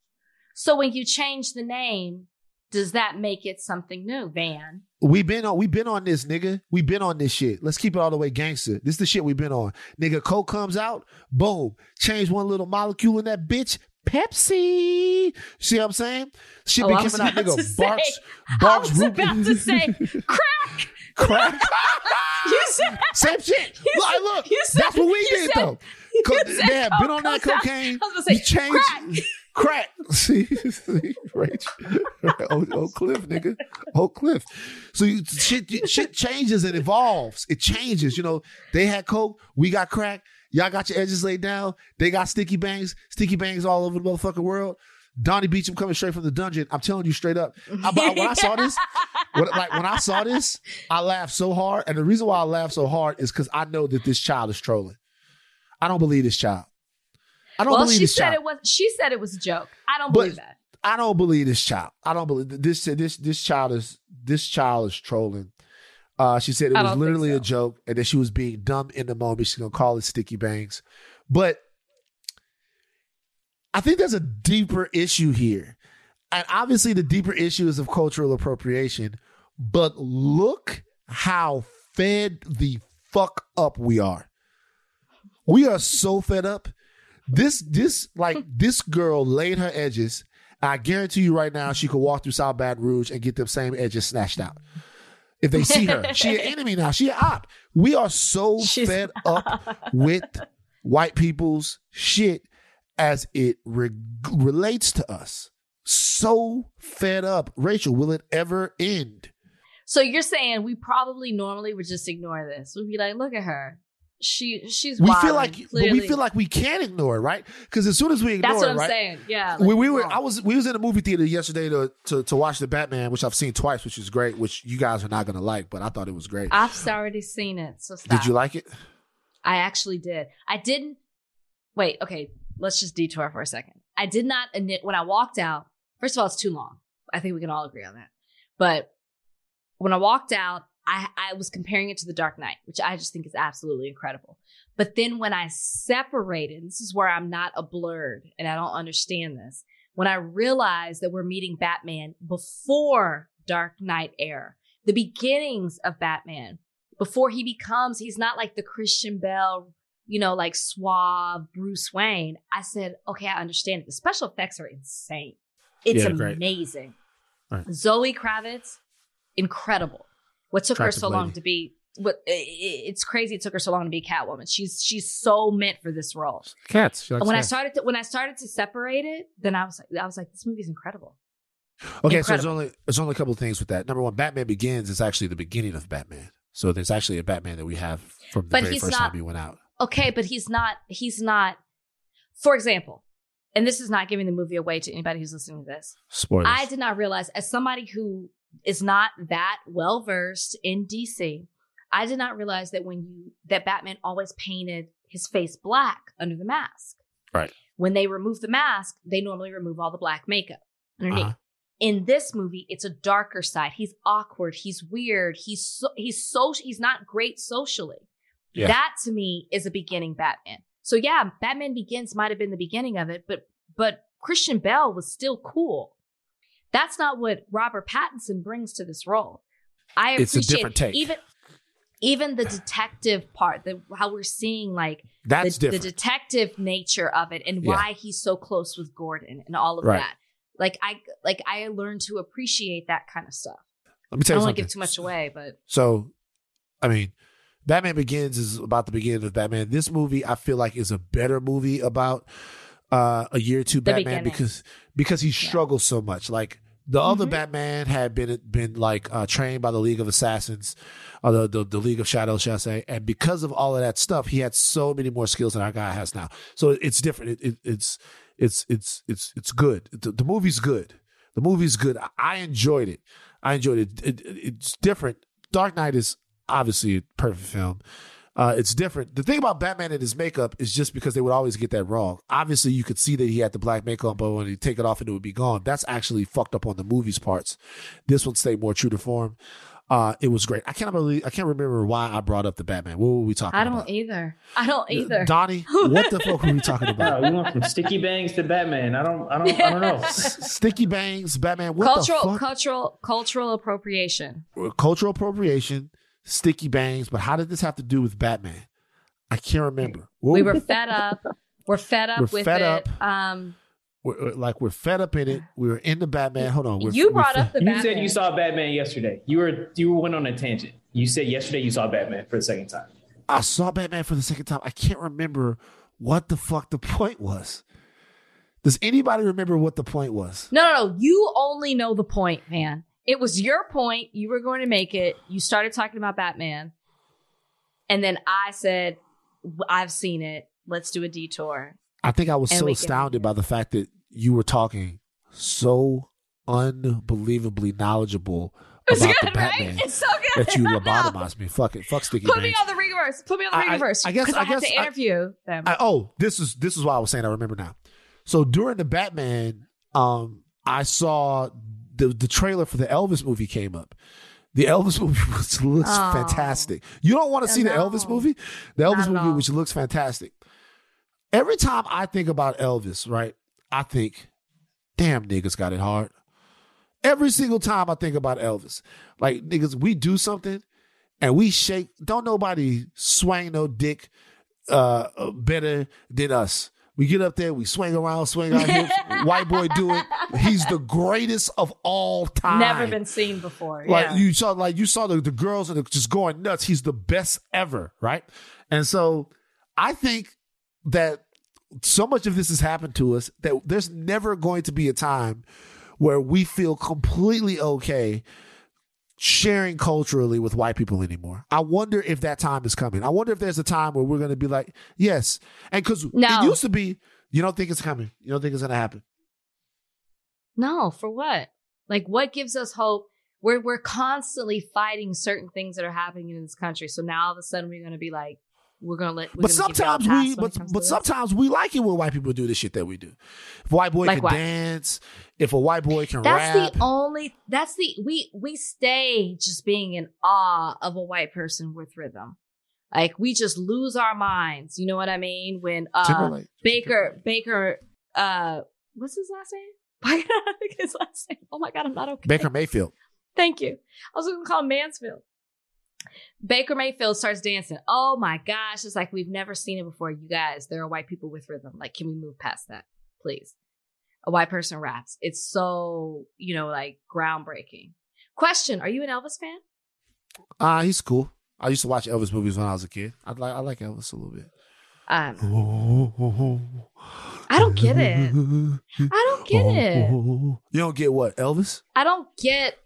So when you change the name, does that make it something new, Van? We been on we been on this, nigga. We been on this shit. Let's keep it all the way gangster. This is the shit we've been on. Nigga, Coke comes out, boom. Change one little molecule in that bitch. Pepsi. See what I'm saying? Shit Oh, was coming out, nigga. to say- Barks, *laughs* I was about to say crack. *laughs* crack. *laughs* You said Same shit. Look, said- look. said- That's what we did though. you said they had been on that out. cocaine. I was gonna say changed- crack. Crack. See, see, Rach. old, old Cliff, nigga. Old Cliff. So you, shit, shit changes and evolves. It changes. You know, they had coke, we got crack. Y'all got your edges laid down. They got sticky bangs, sticky bangs all over the motherfucking world. Donnie Beecham coming straight from the dungeon. I'm telling you straight up. I, when I saw *laughs* this, when, like when I saw this, I laughed so hard, and the reason why I laughed so hard is because I know that this child is trolling. I don't believe this child. I don't well, believe she this said child. it was. She said it was a joke. I don't But- believe that. I don't believe this child. I don't believe this. This this child is this child is trolling. Uh, she said it I was literally a joke, and that she was being dumb in the moment. She's gonna call it sticky bangs, but I think there's a deeper issue here, and obviously the deeper issue is of cultural appropriation. But look how fed the fuck up we are. We are so fed up. This this like *laughs* this girl laid her edges. I guarantee you right now, she could walk through South Baton Rouge and get them same edges snatched out. If they see her, she an *laughs* enemy now. She an op. We are so She's- fed up with white people's shit as it re- relates to us. So fed up. Rachel, will it ever end? So you're saying we probably normally would just ignore this? We'd be like, look at her. She she's. We wilding, feel like, but we feel like we can't ignore it, right? Because as soon as we ignore That's what it, I'm right? saying. Yeah. like, we were, wrong. I was, we was in a movie theater yesterday to, to to watch the Batman, which I've seen twice, which is great. Which you guys are not gonna like, but I thought it was great. I've already seen it. So stop. Did you like it? I actually did. I didn't. Wait. Okay. Let's just detour for a second. I did not admit when I walked out. First of all, it's too long. I think we can all agree on that. But when I walked out, I, I was comparing it to The Dark Knight, which I just think is absolutely incredible. But then when I separated, this is where I'm not a blurred and I don't understand this. When I realized that we're meeting Batman before Dark Knight era, the beginnings of Batman, before he becomes, he's not like the Christian Bale, you know, like suave Bruce Wayne. I said, okay, I understand it. The special effects are insane. It's Yeah, amazing. Right. Zoe Kravitz, incredible. What took her Attractive so long to be what i- i- it's crazy it took her so long to be Catwoman. She's she's so meant for this role. Cats. She likes And when I started to when I started to separate it, then I was like I was like this movie's incredible. okay, so there's only there's only a couple of things with that. Number one, Batman Begins is actually the beginning of Batman. So there's actually a Batman that we have from the But very he's first not- time he went out. Okay, but he's not he's not for example, and this is not giving the movie away to anybody who's listening to this. Spoilers. I did not realize, as somebody who is not that well versed in DC, I did not realize that when you that Batman always painted his face black under the mask. Right. When they remove the mask, they normally remove all the black makeup underneath. Uh-huh. In this movie, it's a darker side. He's awkward. He's weird. He's so, he's so he's not great socially. Yeah. That to me is a beginning Batman. So yeah, Batman Begins might have been the beginning of it, but but Christian Bale was still cool. That's not what Robert Pattinson brings to this role. I It's a appreciate different take. even even the detective part, the how we're seeing like That's the, the detective nature of it and Yeah. why he's so close with Gordon and all of Right. that. Like I like I learned to appreciate that kind of stuff. Let me tell you I don't want to give too much away, but So, I mean, Batman Begins is about the beginning of Batman. This movie, I feel like, is a better movie about uh, a year or two The Batman beginning. because because he struggles so much. Like the other Mhm. Batman had been been like uh, trained by the League of Assassins, or the, the the League of Shadows, shall I say? And because of all of that stuff, he had so many more skills than our guy has now. So it's different. It, it, it's it's it's it's it's good. The, the movie's good. The movie's good. I, I enjoyed it. I enjoyed it. It- it- It's different. Dark Knight is obviously a perfect film. Uh, it's different. The thing about Batman and his makeup is just because they would always get that wrong. Obviously, you could see that he had the black makeup, but when you take it off and it would be gone. That's actually fucked up on the movie's parts. This one stayed more true to form. Uh, it was great. I can't believe I can't remember why I brought up the Batman. What were we talking about? I don't about? either. I don't either. Donnie, what the fuck were we talking *laughs* about? Wow, we went from sticky bangs to Batman. I don't, I don't, I don't know. *laughs* Sticky bangs, Batman. What cultural the fuck? cultural cultural appropriation. cultural appropriation, sticky bangs. But how did this have to do with Batman? I can't remember. What We were fed up. We're fed up We're with fed it. up. Um, we're, like we're fed up in it. We were in the Batman. Hold on. We're, you we're brought up the You Batman. said you saw Batman yesterday. You were, you went on a tangent. You said yesterday you saw Batman for the second time. I saw Batman for the second time. I can't remember what the fuck the point was. Does anybody remember what the point was? No, no, no. You only know the point, man. It was your point. You were going to make it. You started talking about Batman. And then I said, I've seen it. Let's do a detour. I think I was And so astounded by the fact that you were talking so unbelievably knowledgeable It's *laughs* about good, the Batman right? It's so good. that you *laughs* lobotomized me. Fuck it. Fuck Sticky Put me on the Ringerverse. Put me on the I- I- I guess- I I, have guess to I- interview them. I, oh, this is this is why I was saying I remember now. So during the Batman, um, I saw the the trailer for the Elvis movie came up. The Elvis *laughs* movie which looks Oh. fantastic. You don't want to see the No. Elvis movie? The Elvis Not movie, which looks fantastic. Every time I think about Elvis, right, I think, damn niggas got it hard. Every single time I think about Elvis, like niggas, we do something and we shake. Don't nobody swing no dick uh, better than us. We get up there, we swing around, swing our hips. *laughs* White boy do it. He's the greatest of all time. Never been seen before. Like yeah. you saw, like you saw the, the girls are just going nuts. He's the best ever, right? And so I think that so much of this has happened to us that there's never going to be a time where we feel completely okay sharing culturally with white people anymore. I wonder if that time is coming. I wonder if there's a time where we're going to be like, yes. And because No. it used to be, you don't think it's coming. You don't think it's going to happen. No, for what? Like, what gives us hope? We're we're constantly fighting certain things that are happening in this country. So now all of a sudden we're going to be like, we're going to let. We're But gonna give y'all a sometimes we, but but to this? sometimes we like it when white people do the shit that we do. If a white boy Like can what? dance, if a white boy can That's rap, the only. That's the we we stay just being in awe of a white person with rhythm. Like we just lose our minds. You know what I mean? When uh Baker Baker uh what's his last name? *laughs* Why can't I think his last name? Oh my god, I'm not okay. Baker Mayfield. Thank you. I was going to call him Mansfield. Baker Mayfield starts dancing. Oh my gosh. It's like we've never seen it before. You guys, there are white people with rhythm. Like, can we move past that, please? A white person raps. It's so, you know, like groundbreaking. Question Are you an Elvis fan? Ah, he's cool. I used to watch Elvis movies when I was a kid. I like I like Elvis a little bit. Um, *laughs* I don't get it. I don't get it. You don't get what Elvis? I don't get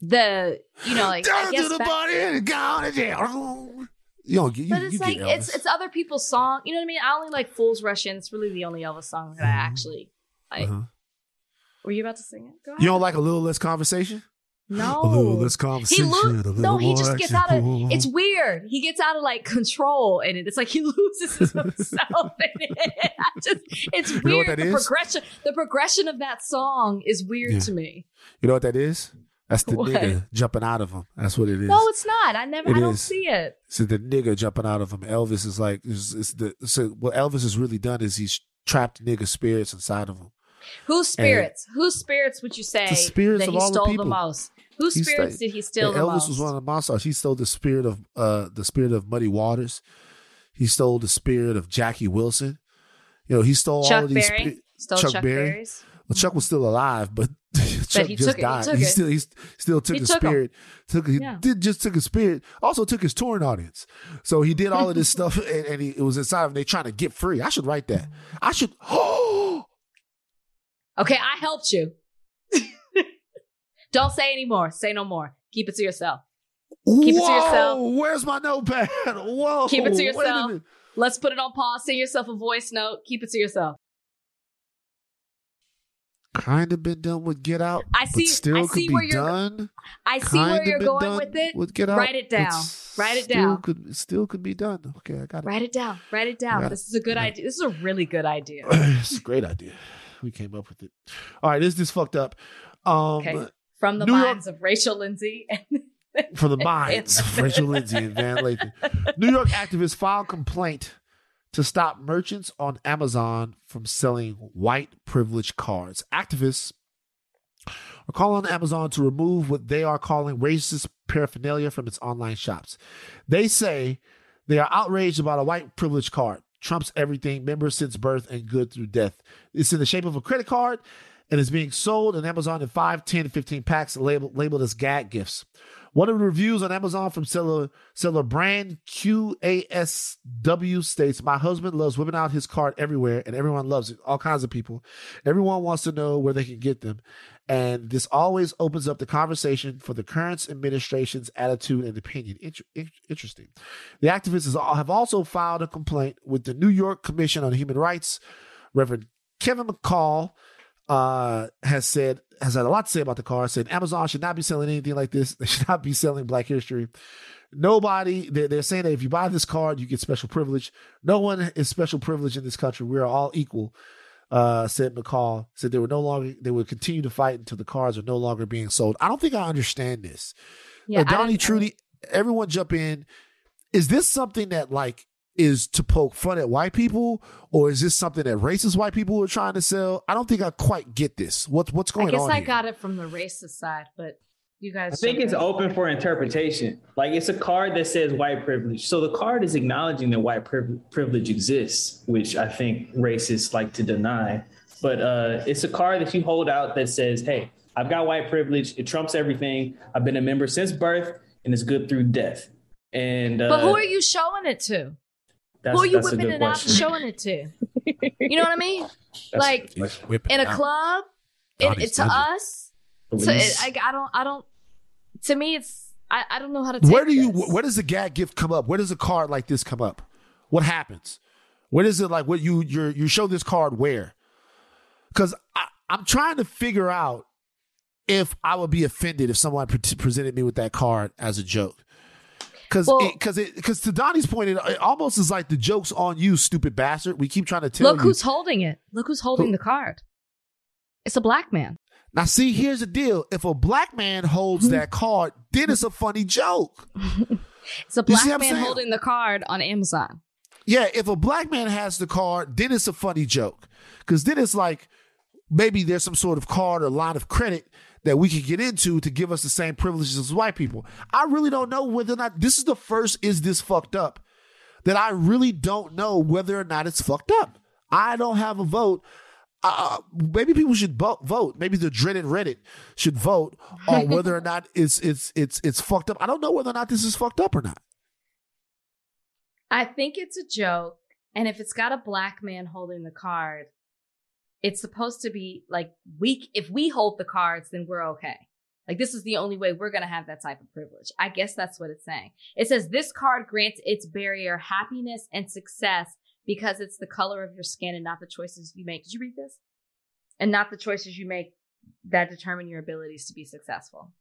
the, you know, like, I Down to the back- body and gone to jail. You. You, but it's like it's it's other people's song. You know what I mean? I only like "Fools Rush In." It's really the only Elvis song that I actually like. Uh-huh. Were you about to sing it? Go ahead. You don't like a little less conversation? no. A little less he conversation. lo- little no, he just gets out of. It's weird. He gets out of like control in it. It's like he *laughs* loses himself in it. *laughs* *laughs* I just, it's weird. know what that the is? progression, the progression of that song is weird Yeah. to me. You know what that is? That's the What? nigga jumping out of him. That's what it is. No, it's not. I never. It I don't is. see it. so the nigga jumping out of him. Elvis is like, is, is the so what Elvis has really done is he's trapped nigga spirits inside of him. Whose spirits? Whose spirits would you say The spirits that of he all the stole the, people. most? Whose He spirits did he steal the Elvis most? was one of the monsters. He stole the spirit of uh the spirit of Muddy Waters. He stole the spirit of Jackie Wilson. You know, he stole all of these. Berry stole Chuck Chuck, Berry. Berry's. Well, Chuck was still alive, but *laughs* Chuck he just took it. He died. he still he still took He his took spirit. Took he Yeah. did just took his spirit. Also took his touring audience. So he did all of this *laughs* stuff, and, and he, it was inside of him. They trying to get free. I should write that. I should. Oh, *gasps* Okay, I helped you. *laughs* Don't say any more. Say no more. Keep it to yourself. Keep it to Whoa, yourself. Where's my notepad? Whoa. Keep it to yourself. Let's put it on pause. Send yourself a voice note. Keep it to yourself. Kind of been done with Get Out. I see- still I could see be where you're- done. I see where Kinda you're going with it. With Get Out. Write it down. Write it down. still. Could, still could be done. Okay, I got it. Write it down. Write it down. This is a good idea. This is a really good idea. *clears throat* it's a great idea. We came up with it. All right, this this fucked up. Um, Okay. From the New York- minds of Rachel Lindsay. And from the *laughs* minds of Rachel Lindsay and Van Lathan. New York activists filed complaint to stop merchants on Amazon from selling white privilege cards. Activists are calling on Amazon to remove what they are calling racist paraphernalia from its online shops. They say they are outraged about a white privilege card. Trump's everything, member since birth and good through death. It's in the shape of a credit card and is being sold on Amazon in 5, 10, 15 packs labeled, labeled as gag gifts. One of the reviews on Amazon from seller seller brand QASW states, "My husband loves whipping out his cart everywhere, and everyone loves it. All kinds of people. Everyone wants to know where they can get them, and this always opens up the conversation for the current administration's attitude and opinion. Inter- in- interesting. The activists have also filed a complaint with the New York Commission on Human Rights. Reverend Kevin McCall." Uh, has said has had a lot to say about the car. Said Amazon should not be selling anything like this. *laughs* They should not be selling Black History. Nobody. They're, they're saying that if you buy this card, you get special privilege. No one is special privilege in this country. We are all equal. Uh, said McCall said they were no longer they would continue to fight until the cards are no longer being sold. I don't think I understand this. Yeah, Uh, Donnie Trudy, everyone jump in. Is this something that like is to poke fun at white people, or is this something that racist white people are trying to sell? I don't think I quite get this. What's what's going on? I guess on? I here? got it from the racist side, but you guys. I think it's in. open for interpretation. Like it's a card that says white privilege. So the card is acknowledging that white priv- privilege exists, which I think racists like to deny. But uh, it's a card that you hold out that says, hey, I've got white privilege. It trumps everything. I've been a member since birth and it's good through death. And uh, But who are you showing it to? That's, Who are you whipping good it out and showing it to? You know what I mean? *laughs* That's- like He's in a out. club, it, it, to us, to, police. it, I, I don't, I don't. To me, it's I, I don't know how to. Take Where do you? Where does the gag gift come up? Where does a card like this come up? What happens? What is it like? What you you you show this card where? Because I'm trying to figure out if I would be offended if someone pre- presented me with that card as a joke. Because Well- because because to Donnie's point, it, it almost is like the joke's on you, stupid bastard. We keep trying to tell Look you. who's holding it. Look who's holding Who- the card. It's a black man. Now, see, here's the deal: if a black man holds *laughs* that card, then it's a funny joke. *laughs* It's a black see what I'm man holding the card on Amazon. Yeah, if a black man has the card, then it's a funny joke. Because then it's like maybe there's some sort of card or line of credit that we can get into to give us the same privileges as white people. I really don't know whether or not this is the first is this fucked up that I really don't know whether or not it's fucked up. I don't have a vote. Uh, maybe people should vo- vote. Maybe the dreaded Reddit should vote on *laughs* whether or not it's it's it's it's fucked up. I don't know whether or not this is fucked up or not. I think it's a joke, and if it's got a black man holding the card, it's supposed to be like we. If we hold the cards, then we're okay. Like this is the only way we're gonna have that type of privilege. I guess that's what it's saying. It says this card grants its barrier happiness and success because it's the color of your skin and not the choices you make. Did you read this? And not the choices you make that determine your abilities to be successful.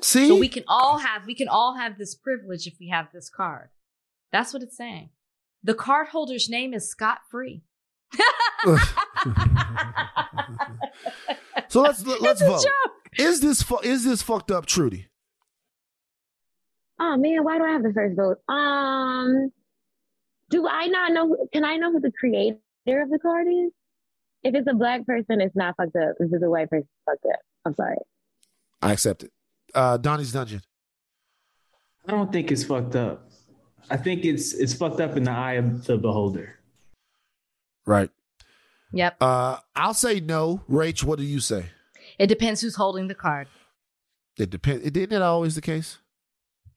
See, So we can all have we can all have this privilege if we have this card. That's what it's saying. The card holder's name is Scott Free. *laughs* so let's let's it's a vote. joke. Is this fu- is this fucked up, Trudy? Oh man, why do I have the first vote? Um, do I not know? Can I know who the creator of the card is? If it's a black person, it's not fucked up. If it's a white person, it's fucked up. I'm sorry. I accept it. Uh, Donnie's dungeon. I don't think it's fucked up. I think it's it's fucked up in the eye of the beholder. Right. Yep. Uh, I'll say no. Rach, what do you say? It depends who's holding the card. It depends. Isn't it always the case?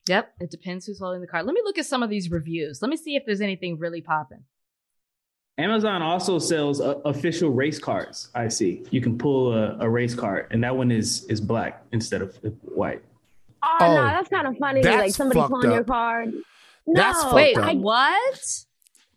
Yep. It depends who's holding the card. Let me look at some of these reviews. Let me see if there's anything really popping. Amazon also sells uh, official race cards. I see. You can pull a, a race card, and that one is is black instead of white. Oh, Oh, no, that's kind of funny. that's Like somebody fucked pulling your up. card. No, That's Wait, up. I, what?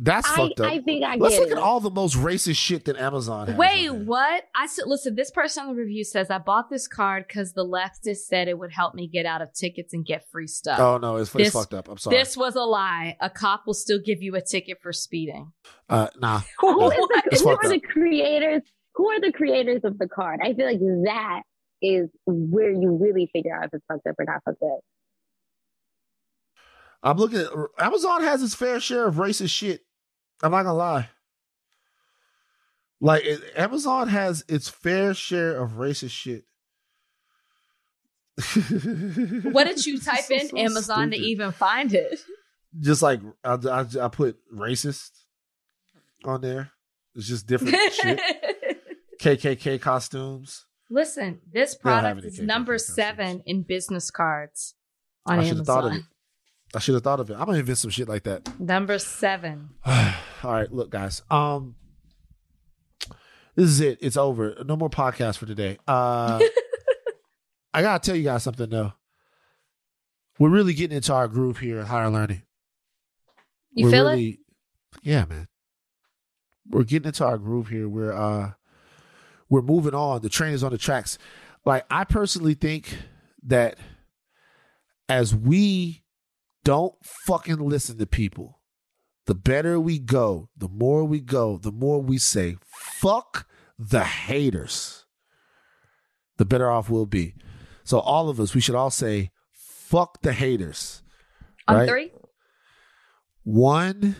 That's I, fucked up. I think I Let's look it. at all the most racist shit that Amazon has. Wait, what? I said, listen, this person on the review says, I bought this card because the leftist said it would help me get out of tickets and get free stuff. Oh no, it's, it's fucked up. I'm sorry. This was a lie. A cop will still give you a ticket for speeding. uh, nah. *laughs* who, is? It's who are the creators? Who are the creators of the card? I feel like that is where you really figure out if it's fucked up or not fucked up. I'm looking at Amazon has its fair share of racist shit. I'm not gonna lie. Like it, Amazon has its fair share of racist shit. *laughs* What did you type in So Amazon to even find it? Just like I, I, I put racist on there. It's just different *laughs* shit. KKK costumes. Listen, this product is KKK number costumes. seven in business cards on I should thought of it. Amazon. I should have thought of it. I'm gonna invent some shit like that. Number seven. *sighs* *sighs* *sighs* All right, look, guys. Um, this is it. It's over. No more podcast for today. Uh, *laughs* I gotta tell you guys something though. We're really getting into our groove here at Higher Learning. You We're feel it? Yeah, man. We're getting into our groove here. We're uh, we're moving on. The train is on the tracks. Like I personally think that as we don't fucking listen to people, the better we go, the more we go, the more we say, fuck the haters, the better off we'll be. So, all of us, we should all say, fuck the haters. On right? three? One,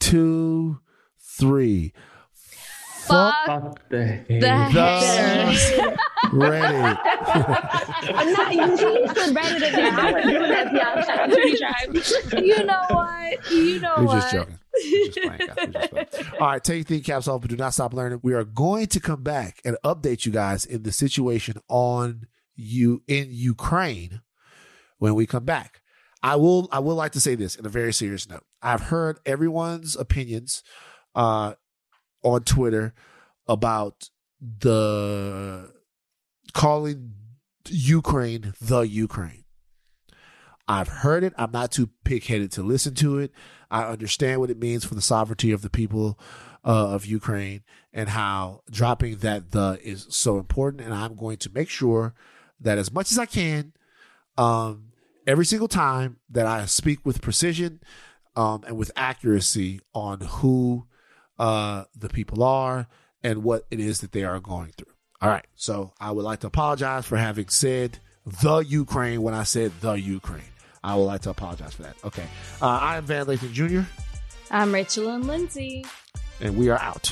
two, three. Fuck Fuck the the haters. Haters. Ready. *laughs* I'm not. You should put Reddit in there. Do that, y'all. Shout out to the you know what? You know We're what? just joking. We're just playing, just playing. *laughs* All right, take your thinking caps off, but do not stop learning. We are going to come back and update you guys in the situation on you in Ukraine when we come back. I will I will like to say this in a very serious note. I've heard everyone's opinions uh on Twitter about the calling Ukraine the Ukraine. I've heard it. I'm not too pig-headed to listen to it. I understand what it means for the sovereignty of the people uh, of Ukraine and how dropping that the is so important. And I'm going to make sure that as much as I can, um, every single time that I speak with precision um, and with accuracy on who uh, the people are and what it is that they are going through. All right. So I would like to apologize for having said the Ukraine when I said the Ukraine. I would like to apologize for that. Okay. Uh, I am Van Lathan Jr., I'm Rachel and Lindsay. and we are out.